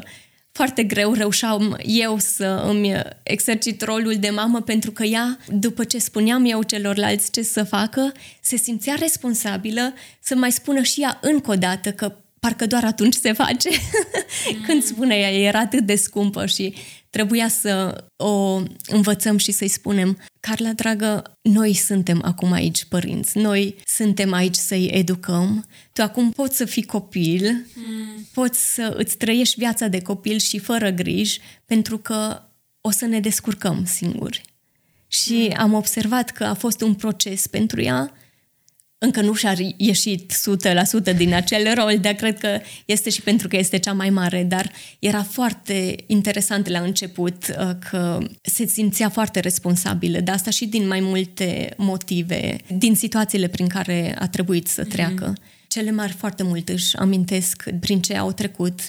foarte greu reușeam eu să îmi exercit rolul de mamă pentru că ea, după ce spuneam eu celorlalți ce să facă, se simțea responsabilă să mai spună și ea încă o dată că parcă doar atunci se face. Mm. Când spune ea, era atât de scumpă și trebuia să o învățăm și să-i spunem Carla, dragă, noi suntem acum aici părinți, noi suntem aici să-i educăm, tu acum poți să fii copil, mm. poți să îți trăiești viața de copil și fără griji, pentru că o să ne descurcăm singuri. Și mm. am observat că a fost un proces pentru ea încă nu și-a ieșit 100% din acel rol, dar cred că este și pentru că este cea mai mare, dar era foarte interesant la început uh, că se simțea foarte responsabilă, de asta și din mai multe motive, din situațiile prin care a trebuit să treacă. Mm-hmm. Cele mari foarte mult își amintesc prin ce au trecut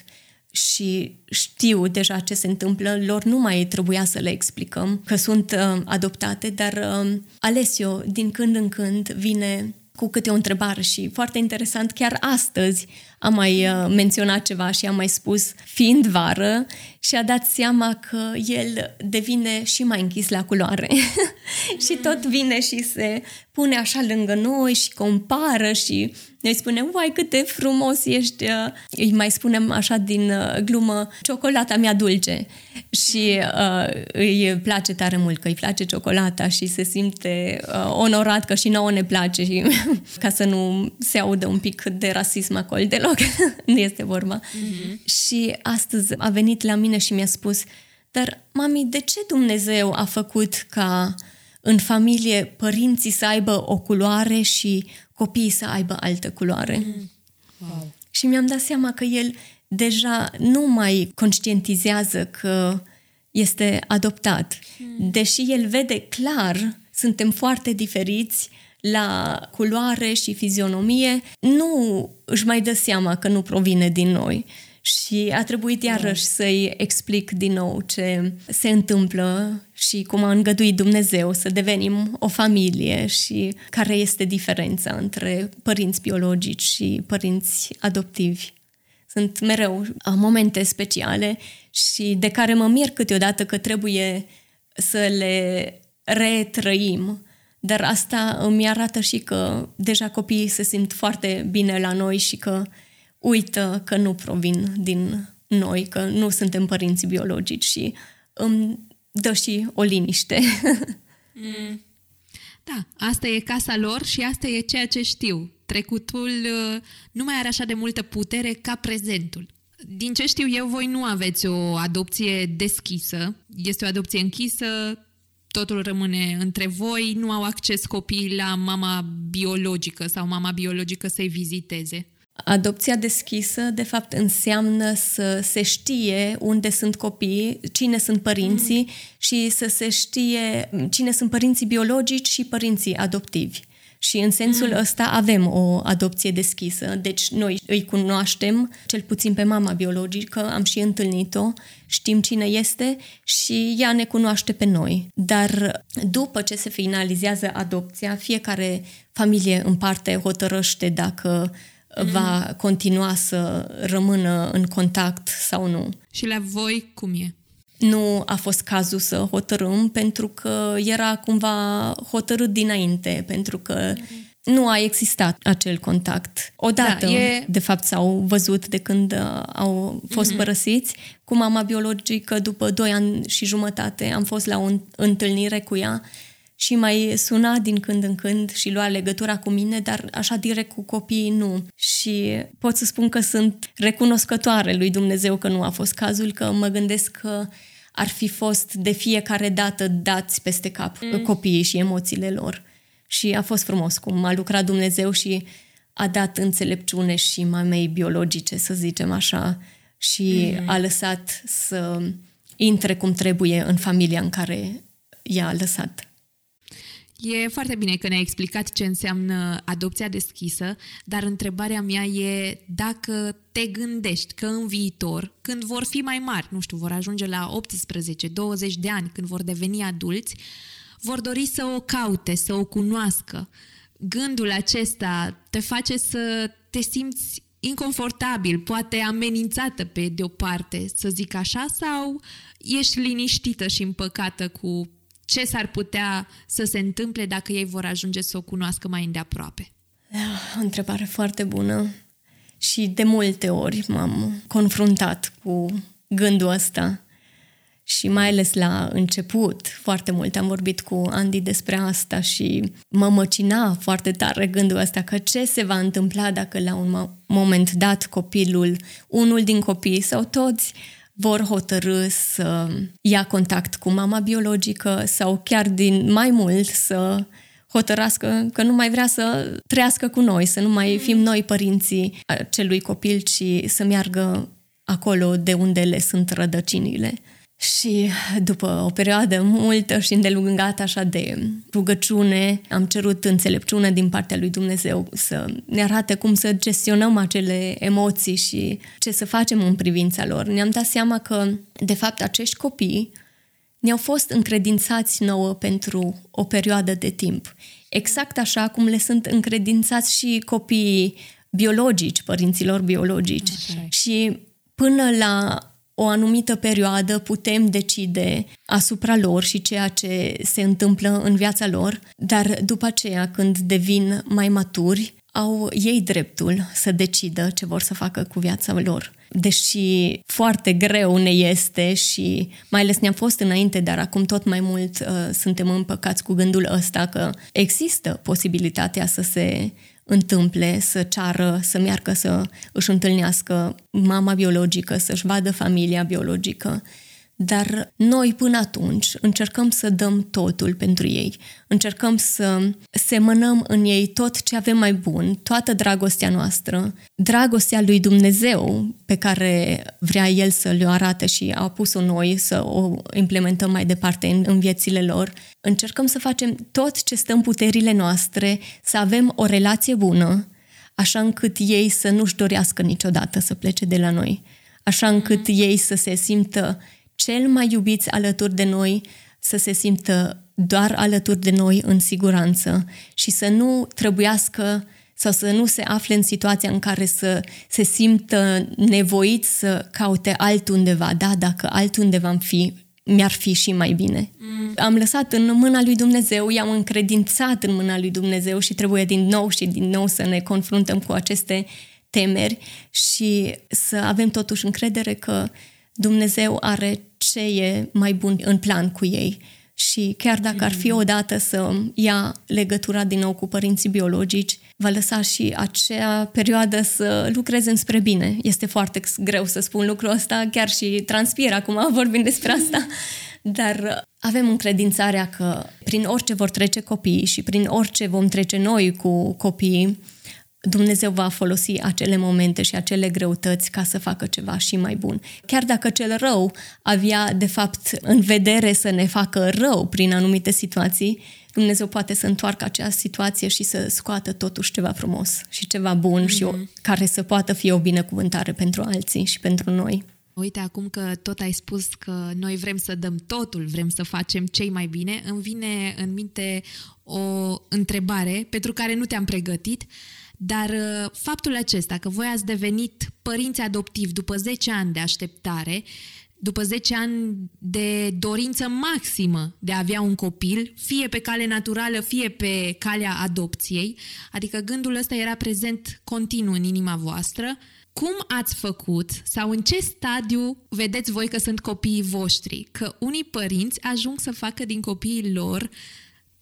și știu deja ce se întâmplă, lor nu mai trebuia să le explicăm că sunt uh, adoptate, dar uh, Alessio din când în când vine cu câte o întrebare și foarte interesant, chiar astăzi am mai uh, menționat ceva și am mai spus fiind vară și a dat seama că el devine și mai închis la culoare. Și tot vine și se pune așa lângă noi și compară și noi spunem, uai, cât de frumos ești, uh, îi mai spunem așa din uh, glumă, ciocolata mea dulce. Și uh, îi place tare mult că îi place ciocolata și se simte uh, onorat că și nouă ne place și ca să nu se audă un pic de rasism acolo deloc, nu este vorba. Mm-hmm. Și astăzi a venit la mine și mi-a spus, dar mami, de ce Dumnezeu a făcut ca în familie părinții să aibă o culoare și copiii să aibă altă culoare. Mm. Wow. Și mi-am dat seama că el deja nu mai conștientizează că este adoptat. Mm. Deși el vede clar, suntem foarte diferiți la culoare și fizionomie, nu își mai dă seama că nu provine din noi și a trebuit iarăși să-i explic din nou ce se întâmplă și cum a îngăduit Dumnezeu să devenim o familie și care este diferența între părinți biologici și părinți adoptivi. Sunt mereu momente speciale și de care mă mir câteodată că trebuie să le retrăim, dar asta îmi arată și că deja copiii se simt foarte bine la noi și că uită că nu provin din noi, că nu suntem părinți biologici și îmi dă și o liniște. Mm. Da, asta e casa lor și asta e ceea ce știu. Trecutul uh, nu mai are așa de multă putere ca prezentul. Din ce știu eu, voi nu aveți o adopție deschisă. Este o adopție închisă, totul rămâne între voi, nu au acces copiii la mama biologică sau mama biologică să-i viziteze. Adopția deschisă, de fapt, înseamnă să se știe unde sunt copiii, cine sunt părinții mm. și să se știe cine sunt părinții biologici și părinții adoptivi. Și în sensul mm. ăsta avem o adopție deschisă. Deci noi îi cunoaștem, cel puțin pe mama biologică, am și întâlnit-o, știm cine este și ea ne cunoaște pe noi. Dar după ce se finalizează adopția, fiecare familie în parte hotărăște dacă va continua să rămână în contact sau nu. Și la voi cum e? Nu a fost cazul să hotărâm pentru că era cumva hotărât dinainte, pentru că nu a existat acel contact. Odată, da, e... de fapt, s-au văzut de când uh, au fost mm-hmm. părăsiți. Cu mama biologică, după doi ani și jumătate, am fost la o întâlnire cu ea și mai suna din când în când și lua legătura cu mine, dar așa direct cu copiii nu. Și pot să spun că sunt recunoscătoare lui Dumnezeu că nu a fost cazul, că mă gândesc că ar fi fost de fiecare dată dați peste cap mm. copiii și emoțiile lor. Și a fost frumos cum a lucrat Dumnezeu și a dat înțelepciune și mamei biologice, să zicem așa, și mm. a lăsat să intre cum trebuie în familia în care i-a lăsat. E foarte bine că ne-ai explicat ce înseamnă adopția deschisă, dar întrebarea mea e dacă te gândești că în viitor, când vor fi mai mari, nu știu, vor ajunge la 18-20 de ani, când vor deveni adulți, vor dori să o caute, să o cunoască. Gândul acesta te face să te simți inconfortabil, poate amenințată pe de o parte, să zic așa, sau ești liniștită și împăcată cu ce s-ar putea să se întâmple dacă ei vor ajunge să o cunoască mai îndeaproape? O întrebare foarte bună și de multe ori m-am confruntat cu gândul ăsta și mai ales la început, foarte mult am vorbit cu Andy despre asta și mă măcina foarte tare gândul ăsta că ce se va întâmpla dacă la un moment dat copilul, unul din copii sau toți vor hotărâ să ia contact cu mama biologică sau chiar din mai mult să hotărască că nu mai vrea să trăiască cu noi, să nu mai fim noi părinții celui copil, ci să meargă acolo de unde le sunt rădăcinile. Și după o perioadă multă și îndelungată așa de rugăciune, am cerut înțelepciune din partea lui Dumnezeu să ne arate cum să gestionăm acele emoții și ce să facem în privința lor. Ne-am dat seama că, de fapt, acești copii ne-au fost încredințați nouă pentru o perioadă de timp. Exact așa cum le sunt încredințați și copiii biologici, părinților biologici. Okay. Și până la o anumită perioadă putem decide asupra lor și ceea ce se întâmplă în viața lor, dar după aceea, când devin mai maturi, au ei dreptul să decidă ce vor să facă cu viața lor. Deși foarte greu ne este și mai ales ne-am fost înainte, dar acum tot mai mult uh, suntem împăcați cu gândul ăsta că există posibilitatea să se întâmple, să ceară, să meargă să își întâlnească mama biologică, să-și vadă familia biologică. Dar noi până atunci încercăm să dăm totul pentru ei. Încercăm să semănăm în ei tot ce avem mai bun, toată dragostea noastră, dragostea lui Dumnezeu pe care vrea El să le arate și a pus-o noi să o implementăm mai departe în, în viețile lor. Încercăm să facem tot ce stă în puterile noastre, să avem o relație bună, așa încât ei să nu-și dorească niciodată să plece de la noi, așa încât ei să se simtă cel mai iubiți alături de noi, să se simtă doar alături de noi în siguranță și să nu trebuiască sau să nu se afle în situația în care să se simtă nevoit să caute altundeva, da, dacă altundeva am fi, mi-ar fi și mai bine. Mm. Am lăsat în mâna lui Dumnezeu, i-am încredințat în mâna lui Dumnezeu și trebuie din nou și din nou să ne confruntăm cu aceste temeri și să avem totuși încredere că Dumnezeu are ce e mai bun în plan cu ei. Și chiar dacă ar fi mm. odată să ia legătura din nou cu părinții biologici, va lăsa și acea perioadă să lucreze înspre bine. Este foarte greu să spun lucrul ăsta, chiar și transpir acum vorbim despre asta, dar avem încredințarea că prin orice vor trece copiii și prin orice vom trece noi cu copiii, Dumnezeu va folosi acele momente și acele greutăți ca să facă ceva și mai bun. Chiar dacă cel rău avea, de fapt, în vedere să ne facă rău prin anumite situații, Dumnezeu poate să întoarcă acea situație și să scoată totuși ceva frumos și ceva bun mm-hmm. și o, mhm. care să poată fi o binecuvântare pentru alții și pentru noi. Uite, acum că tot ai spus că noi vrem să dăm totul, vrem să facem cei mai bine, îmi vine în minte o întrebare pentru care nu te-am pregătit. Dar uh, faptul acesta că voi ați devenit părinți adoptivi după 10 ani de așteptare, după 10 ani de dorință maximă de a avea un copil, fie pe cale naturală, fie pe calea adopției, adică gândul ăsta era prezent continuu în inima voastră, cum ați făcut sau în ce stadiu vedeți voi că sunt copiii voștri? Că unii părinți ajung să facă din copiii lor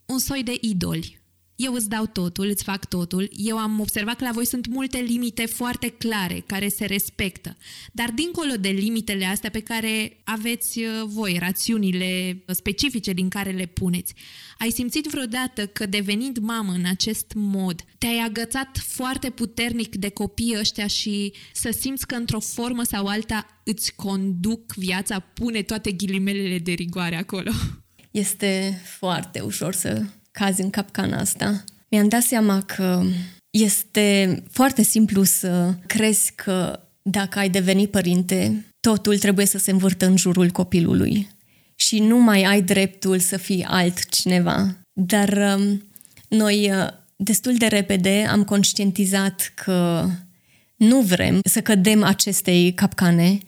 un soi de idoli eu îți dau totul, îți fac totul. Eu am observat că la voi sunt multe limite foarte clare, care se respectă. Dar dincolo de limitele astea pe care aveți uh, voi, rațiunile specifice din care le puneți, ai simțit vreodată că devenind mamă în acest mod, te-ai agățat foarte puternic de copiii ăștia și să simți că într-o formă sau alta îți conduc viața, pune toate ghilimelele de rigoare acolo? Este foarte ușor să cazi în capcana asta. Mi-am dat seama că este foarte simplu să crezi că dacă ai deveni părinte, totul trebuie să se învârtă în jurul copilului și nu mai ai dreptul să fii altcineva. Dar um, noi uh, destul de repede am conștientizat că nu vrem să cădem acestei capcane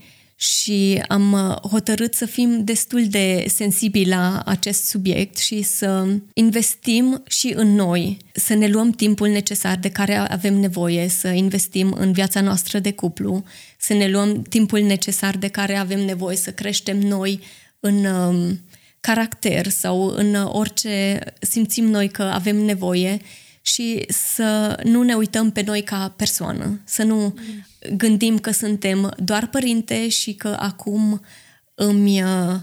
și am uh, hotărât să fim destul de sensibili la acest subiect și să investim și în noi, să ne luăm timpul necesar de care avem nevoie, să investim în viața noastră de cuplu, să ne luăm timpul necesar de care avem nevoie să creștem noi în um, caracter sau în orice simțim noi că avem nevoie și să nu ne uităm pe noi ca persoană, să nu mm gândim că suntem doar părinte și că acum îmi uh,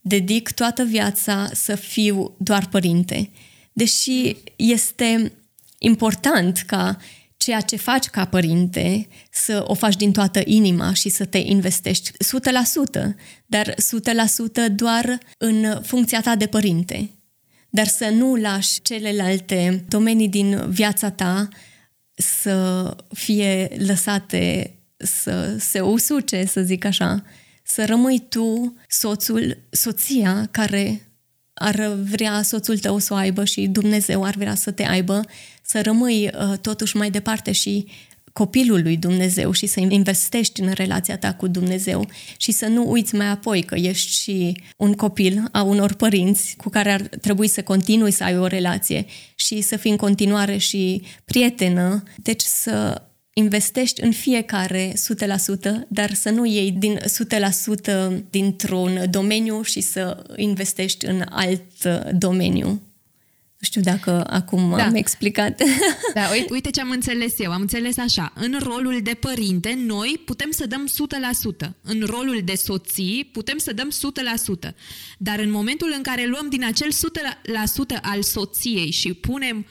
dedic toată viața să fiu doar părinte. deși este important ca ceea ce faci ca părinte să o faci din toată inima și să te investești 100%, dar 100% doar în funcția ta de părinte. Dar să nu lași celelalte domenii din viața ta să fie lăsate să se usuce, să zic așa, să rămâi tu soțul, soția care ar vrea soțul tău să o aibă și Dumnezeu ar vrea să te aibă, să rămâi uh, totuși mai departe și copilul lui Dumnezeu și să investești în relația ta cu Dumnezeu și să nu uiți mai apoi că ești și un copil a unor părinți cu care ar trebui să continui să ai o relație și să fii în continuare și prietenă, deci să investești în fiecare 100%, dar să nu iei din 100% dintr-un domeniu și să investești în alt domeniu. Nu știu dacă acum da. am explicat. Da, uite, uite ce am înțeles eu. Am înțeles așa. În rolul de părinte, noi putem să dăm 100%. În rolul de soții, putem să dăm 100%. Dar în momentul în care luăm din acel 100% al soției și punem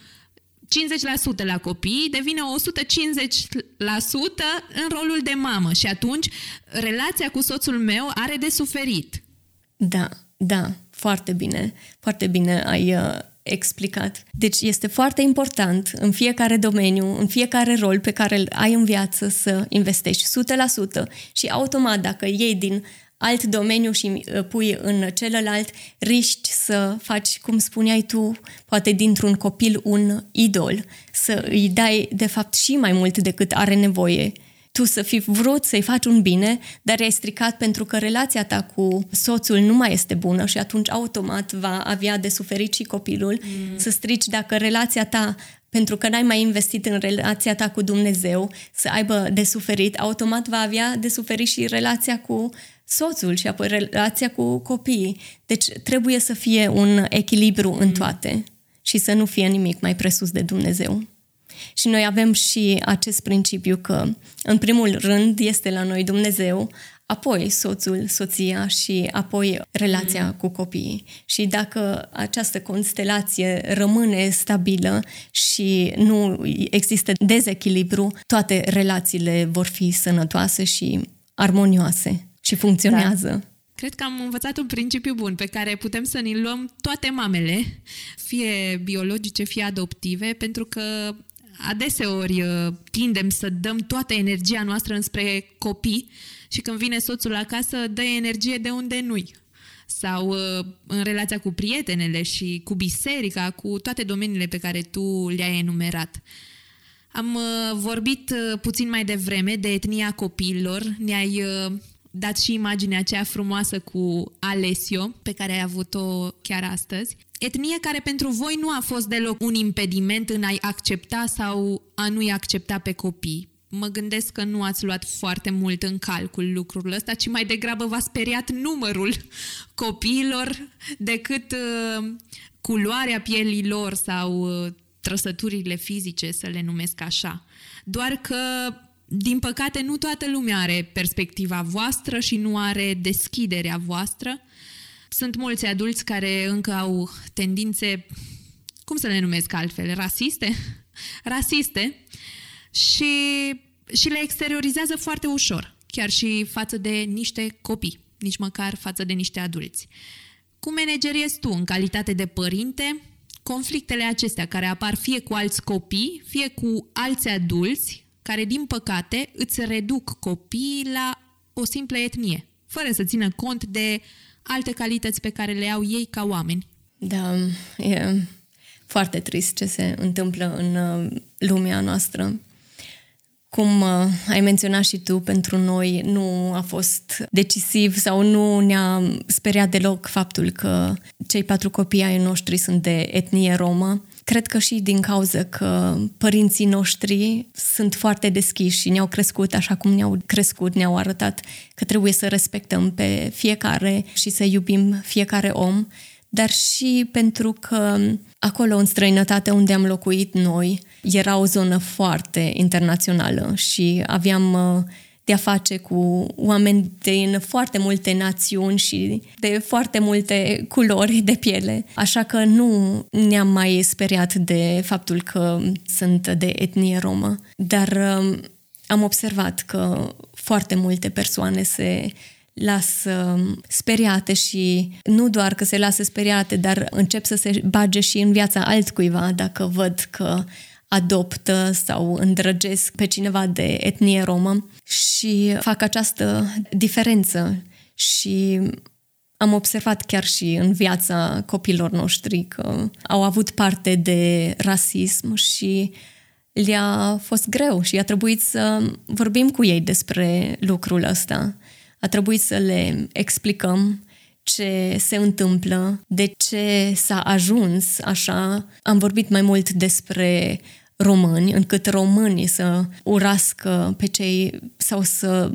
50% la copii, devine 150% în rolul de mamă și atunci relația cu soțul meu are de suferit. Da, da, foarte bine, foarte bine ai uh, explicat. Deci este foarte important în fiecare domeniu, în fiecare rol pe care îl ai în viață să investești 100% și automat dacă iei din alt domeniu și uh, pui în celălalt, riști să faci, cum spuneai tu, poate dintr-un copil un idol, să îi dai, de fapt, și mai mult decât are nevoie. Tu să fi vrut să-i faci un bine, dar ai stricat pentru că relația ta cu soțul nu mai este bună și atunci automat va avea de suferit și copilul. Mm. Să strici dacă relația ta pentru că n-ai mai investit în relația ta cu Dumnezeu, să aibă de suferit, automat va avea de suferit și relația cu soțul și apoi relația cu copiii. Deci trebuie să fie un echilibru în mm. toate și să nu fie nimic mai presus de Dumnezeu. Și noi avem și acest principiu că, în primul rând, este la noi Dumnezeu, apoi soțul, soția și apoi relația mm. cu copiii. Și dacă această constelație rămâne stabilă și nu există dezechilibru, toate relațiile vor fi sănătoase și armonioase și funcționează. Da. Cred că am învățat un principiu bun pe care putem să ne luăm toate mamele, fie biologice, fie adoptive, pentru că adeseori uh, tindem să dăm toată energia noastră înspre copii și când vine soțul acasă dă energie de unde nu-i sau uh, în relația cu prietenele și cu biserica, cu toate domeniile pe care tu le-ai enumerat. Am uh, vorbit puțin mai devreme de etnia copiilor, ne-ai dat și imaginea aceea frumoasă cu Alessio, pe care ai avut-o chiar astăzi. Etnie care pentru voi nu a fost deloc un impediment în a-i accepta sau a nu-i accepta pe copii. Mă gândesc că nu ați luat foarte mult în calcul lucrul ăsta, ci mai degrabă v-a speriat numărul copiilor decât uh, culoarea pielii lor sau uh, trăsăturile fizice, să le numesc așa. Doar că din păcate, nu toată lumea are perspectiva voastră și nu are deschiderea voastră. Sunt mulți adulți care încă au tendințe, cum să le numesc altfel, rasiste, rasiste și, și le exteriorizează foarte ușor, chiar și față de niște copii, nici măcar față de niște adulți. Cum manageriezi tu în calitate de părinte conflictele acestea care apar fie cu alți copii, fie cu alți adulți care, din păcate, îți reduc copiii la o simplă etnie, fără să țină cont de alte calități pe care le au ei ca oameni. Da, e foarte trist ce se întâmplă în uh, lumea noastră. Cum uh, ai menționat și tu, pentru noi nu a fost decisiv sau nu ne-a speriat deloc faptul că cei patru copii ai noștri sunt de etnie romă Cred că și din cauza că părinții noștri sunt foarte deschiși și ne-au crescut așa cum ne-au crescut, ne-au arătat că trebuie să respectăm pe fiecare și să iubim fiecare om, dar și pentru că acolo în străinătate unde am locuit noi era o zonă foarte internațională și aveam uh, de a face cu oameni din foarte multe națiuni și de foarte multe culori de piele. Așa că nu ne-am mai speriat de faptul că sunt de etnie romă. Dar um, am observat că foarte multe persoane se lasă speriate și nu doar că se lasă speriate, dar încep să se bage și în viața altcuiva dacă văd că adoptă sau îndrăgesc pe cineva de etnie romă și fac această diferență și am observat chiar și în viața copilor noștri că au avut parte de rasism și le-a fost greu și a trebuit să vorbim cu ei despre lucrul ăsta. A trebuit să le explicăm ce se întâmplă, de ce s-a ajuns așa. Am vorbit mai mult despre români, încât românii să urască pe cei sau să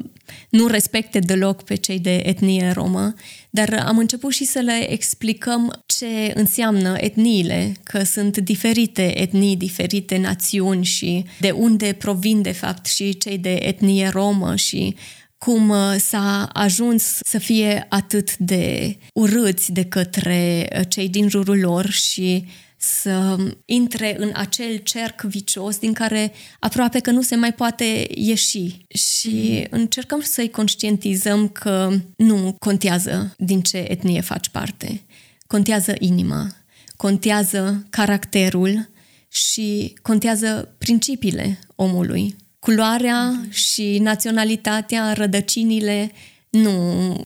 nu respecte deloc pe cei de etnie romă, dar am început și să le explicăm ce înseamnă etniile, că sunt diferite etnii, diferite națiuni și de unde provin de fapt și cei de etnie romă și cum uh, s-a ajuns să fie atât de urâți de către uh, cei din jurul lor și să intre în acel cerc vicios din care aproape că nu se mai poate ieși. Și încercăm să-i conștientizăm că nu contează din ce etnie faci parte. Contează inima, contează caracterul și contează principiile omului. Culoarea și naționalitatea, rădăcinile nu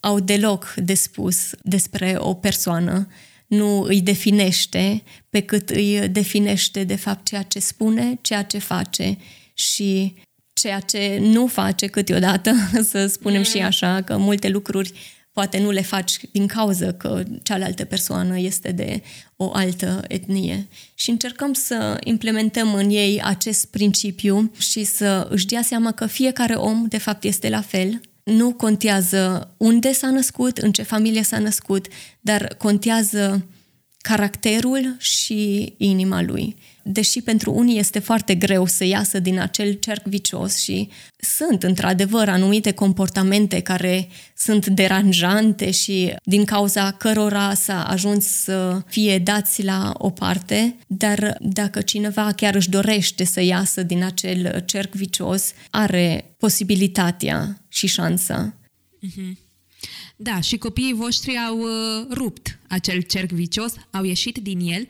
au deloc de spus despre o persoană nu îi definește pe cât îi definește de fapt ceea ce spune, ceea ce face și ceea ce nu face câteodată, să spunem și așa, că multe lucruri poate nu le faci din cauza că cealaltă persoană este de o altă etnie. Și încercăm să implementăm în ei acest principiu și să își dea seama că fiecare om de fapt este la fel nu contează unde s-a născut, în ce familie s-a născut, dar contează caracterul și inima lui deși pentru unii este foarte greu să iasă din acel cerc vicios și sunt într-adevăr anumite comportamente care sunt deranjante și din cauza cărora s-a ajuns să fie dați la o parte, dar dacă cineva chiar își dorește să iasă din acel cerc vicios, are posibilitatea și șansa. Mm-hmm. Da, și copiii voștri au uh, rupt acel cerc vicios, au ieșit din el,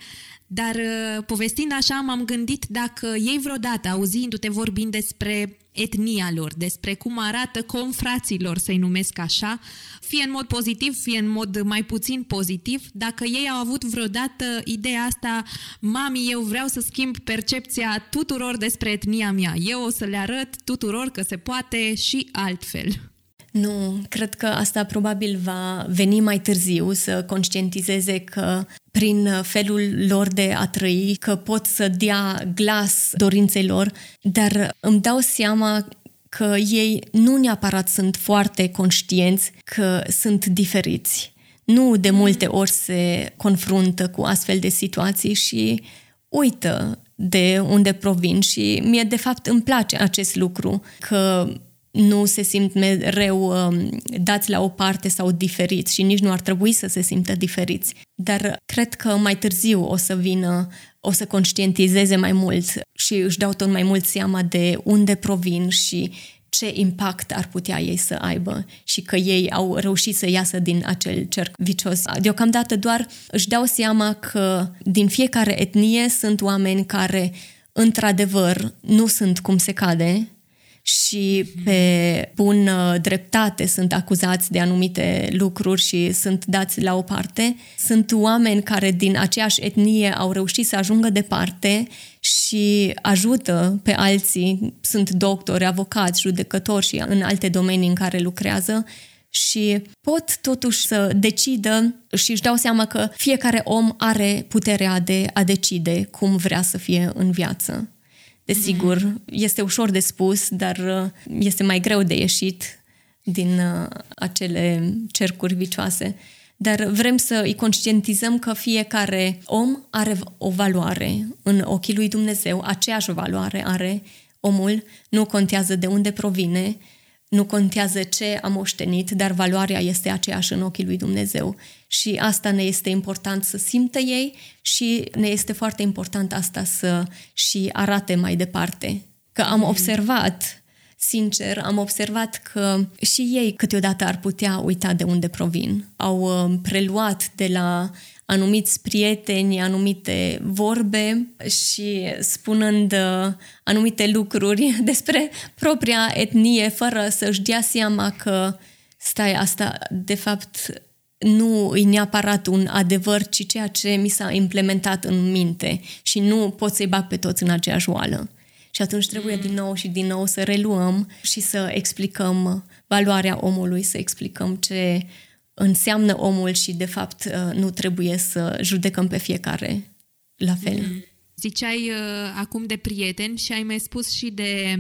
dar uh, povestind așa m-am gândit dacă ei vreodată, auzindu-te vorbind despre etnia lor, despre cum arată confraților, să-i numesc așa, fie în mod pozitiv, fie în mod mai puțin pozitiv, dacă ei au avut vreodată ideea asta, mami, eu vreau să schimb percepția tuturor despre etnia mea, eu o să le arăt tuturor că se poate și altfel. Nu, cred că asta probabil va veni mai târziu să conștientizeze că prin felul lor de a trăi, că pot să dea glas dorinței lor, dar îmi dau seama că ei nu neapărat sunt foarte conștienți că sunt diferiți. Nu de multe ori se confruntă cu astfel de situații și uită de unde provin și mie de fapt îmi place acest lucru, că nu se simt mereu um, dați la o parte sau diferiți și nici nu ar trebui să se simtă diferiți. Dar cred că mai târziu o să vină, o să conștientizeze mai mult și își dau tot mai mult seama de unde provin și ce impact ar putea ei să aibă și că ei au reușit să iasă din acel cerc vicios. Deocamdată doar își dau seama că din fiecare etnie sunt oameni care într-adevăr nu sunt cum se cade, și pe bună dreptate sunt acuzați de anumite lucruri și sunt dați la o parte. Sunt oameni care din aceeași etnie au reușit să ajungă departe și ajută pe alții, sunt doctori, avocați, judecători și în alte domenii în care lucrează și pot totuși să decidă și își dau seama că fiecare om are puterea de a decide cum vrea să fie în viață. Desigur, este ușor de spus, dar uh, este mai greu de ieșit din uh, acele cercuri vicioase. Dar vrem să îi conștientizăm că fiecare om are o valoare în ochii lui Dumnezeu, aceeași valoare are omul, nu contează de unde provine, nu contează ce am moștenit, dar valoarea este aceeași în ochii lui Dumnezeu. Și asta ne este important să simtă ei și ne este foarte important asta să și arate mai departe. Că am observat, sincer, am observat că și ei câteodată ar putea uita de unde provin. Au uh, preluat de la anumiți prieteni, anumite vorbe și spunând uh, anumite lucruri despre propria etnie fără să-și dea seama că stai, asta de fapt nu e neapărat un adevăr, ci ceea ce mi s-a implementat în minte și nu pot să-i bag pe toți în aceeași oală. Și atunci trebuie din nou și din nou să reluăm și să explicăm valoarea omului, să explicăm ce înseamnă omul și, de fapt, uh, nu trebuie să judecăm pe fiecare la fel. Mm. Ziceai uh, acum de prieteni și ai mai spus și de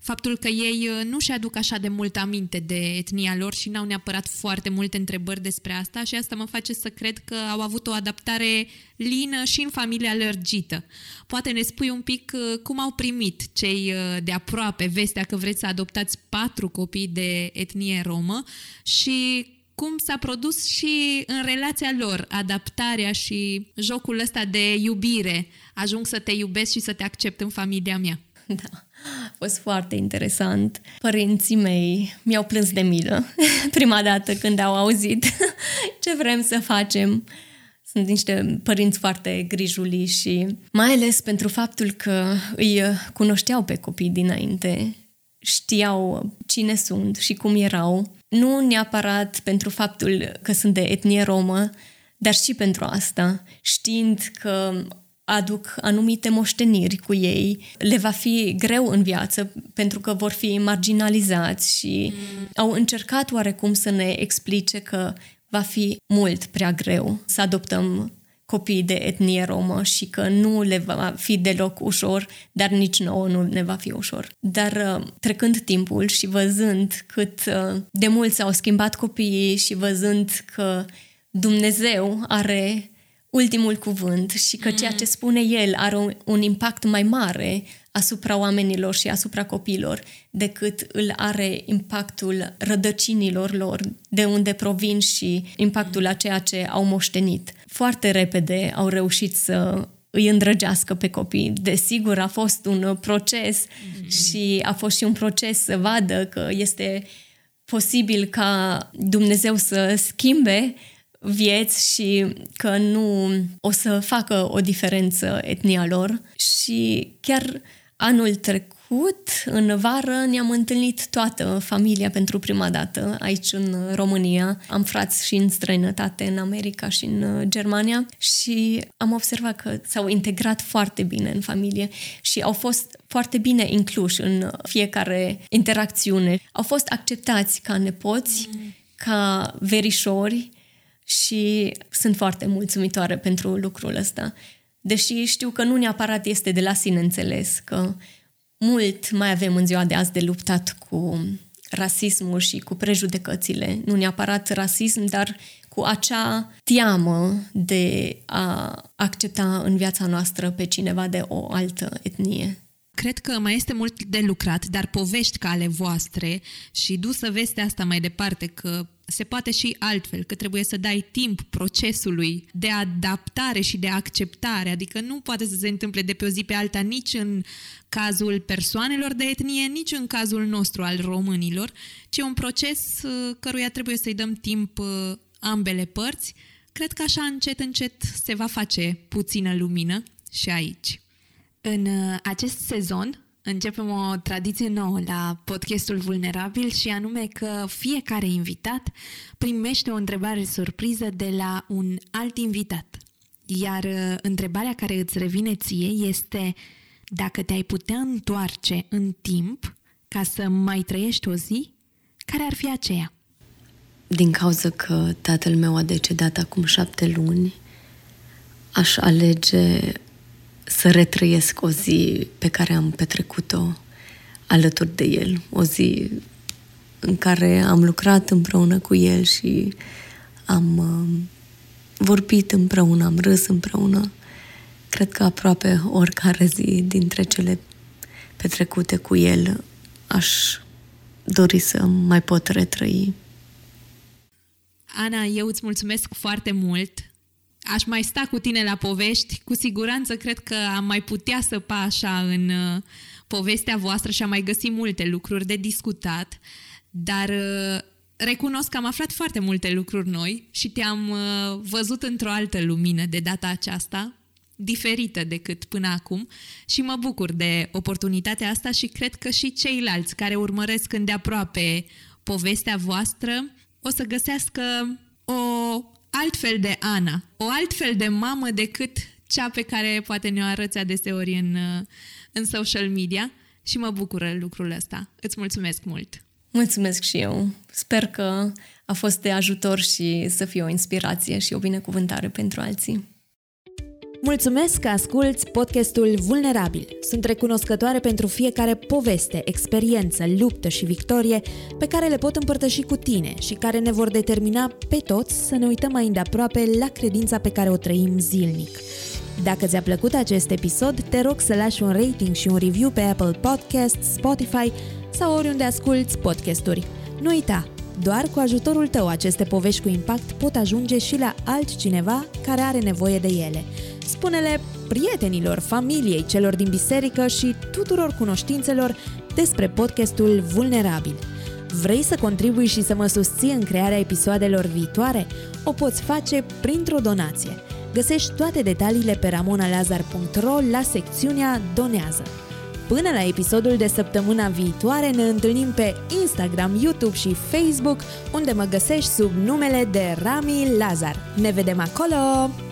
faptul că ei uh, nu-și aduc așa de mult aminte de etnia lor și n-au neapărat foarte multe întrebări despre asta și asta mă face să cred că au avut o adaptare lină și în familia lărgită. Poate ne spui un pic uh, cum au primit cei de aproape vestea că vreți să adoptați patru copii de etnie romă și cum s-a produs și în relația lor, adaptarea și jocul ăsta de iubire. Ajung să te iubesc și să te accept în familia mea. Da, a fost foarte interesant. Părinții mei mi-au plâns de milă prima dată când au auzit ce vrem să facem. Sunt niște părinți foarte grijuli și mai ales pentru faptul că îi cunoșteau pe copii dinainte, știau cine sunt și cum erau nu neapărat pentru faptul că sunt de etnie romă, dar și pentru asta, știind că aduc anumite moșteniri cu ei, le va fi greu în viață pentru că vor fi marginalizați și mm. au încercat oarecum să ne explice că va fi mult prea greu să adoptăm copii de etnie romă și că nu le va fi deloc ușor, dar nici nouă nu ne va fi ușor. Dar uh, trecând timpul și văzând cât uh, de mult s-au schimbat copiii și văzând că Dumnezeu are ultimul cuvânt și că ceea ce spune El are un, un impact mai mare asupra oamenilor și asupra copiilor decât îl are impactul rădăcinilor lor, de unde provin și impactul a ceea ce au moștenit. Foarte repede au reușit să îi îndrăgească pe copii. Desigur, a fost un proces mm-hmm. și a fost și un proces să vadă că este posibil ca Dumnezeu să schimbe vieți și că nu o să facă o diferență etnia lor și chiar Anul trecut, în vară, ne-am întâlnit toată familia pentru prima dată aici în România. Am frați și în străinătate, în America și în uh, Germania și am observat că s-au integrat foarte bine în familie și au fost foarte bine incluși în fiecare interacțiune. Au fost acceptați ca nepoți, mm. ca verișori și sunt foarte mulțumitoare pentru lucrul ăsta. Deși știu că nu neapărat este de la sine înțeles, că mult mai avem în ziua de azi de luptat cu rasismul și cu prejudecățile. Nu neapărat rasism, dar cu acea teamă de a accepta în viața noastră pe cineva de o altă etnie. Cred că mai este mult de lucrat, dar povești ca ale voastre și du să vestea asta mai departe, că se poate și altfel, că trebuie să dai timp procesului de adaptare și de acceptare, adică nu poate să se întâmple de pe o zi pe alta nici în cazul persoanelor de etnie, nici în cazul nostru al românilor, ci un proces uh, căruia trebuie să-i dăm timp uh, ambele părți. Cred că așa încet, încet se va face puțină lumină și aici. În uh, acest sezon începem o tradiție nouă la podcastul Vulnerabil și anume că fiecare invitat primește o întrebare surpriză de la un alt invitat. Iar uh, întrebarea care îți revine ție este dacă te-ai putea întoarce în timp ca să mai trăiești o zi, care ar fi aceea? Din cauza că tatăl meu a decedat acum șapte luni, aș alege să retrăiesc o zi pe care am petrecut-o alături de el, o zi în care am lucrat împreună cu el și am uh, vorbit împreună, am râs împreună. Cred că aproape oricare zi dintre cele petrecute cu el aș dori să mai pot retrăi. Ana, eu îți mulțumesc foarte mult. Aș mai sta cu tine la povești. Cu siguranță cred că am mai putea săpa așa în uh, povestea voastră și am mai găsit multe lucruri de discutat, dar uh, recunosc că am aflat foarte multe lucruri noi și te-am uh, văzut într-o altă lumină de data aceasta, diferită decât până acum și mă bucur de oportunitatea asta și cred că și ceilalți care urmăresc îndeaproape povestea voastră o să găsească o altfel de Ana, o altfel de mamă decât cea pe care poate ne-o arăți adeseori în, în social media și mă bucură lucrul ăsta. Îți mulțumesc mult! Mulțumesc și eu. Sper că a fost de ajutor și să fie o inspirație și o binecuvântare pentru alții. Mulțumesc că asculți podcastul Vulnerabil. Sunt recunoscătoare pentru fiecare poveste, experiență, luptă și victorie pe care le pot împărtăși cu tine și care ne vor determina pe toți să ne uităm mai îndeaproape la credința pe care o trăim zilnic. Dacă ți-a plăcut acest episod, te rog să lași un rating și un review pe Apple Podcasts, Spotify sau oriunde asculti podcasturi. Nu uita, doar cu ajutorul tău aceste povești cu impact pot ajunge și la altcineva care are nevoie de ele. Spune-le prietenilor, familiei, celor din biserică și tuturor cunoștințelor despre podcastul Vulnerabil. Vrei să contribui și să mă susții în crearea episoadelor viitoare? O poți face printr-o donație. Găsești toate detaliile pe ramonalazar.ro la secțiunea Donează. Până la episodul de săptămâna viitoare ne întâlnim pe Instagram, YouTube și Facebook, unde mă găsești sub numele de Rami Lazar. Ne vedem acolo!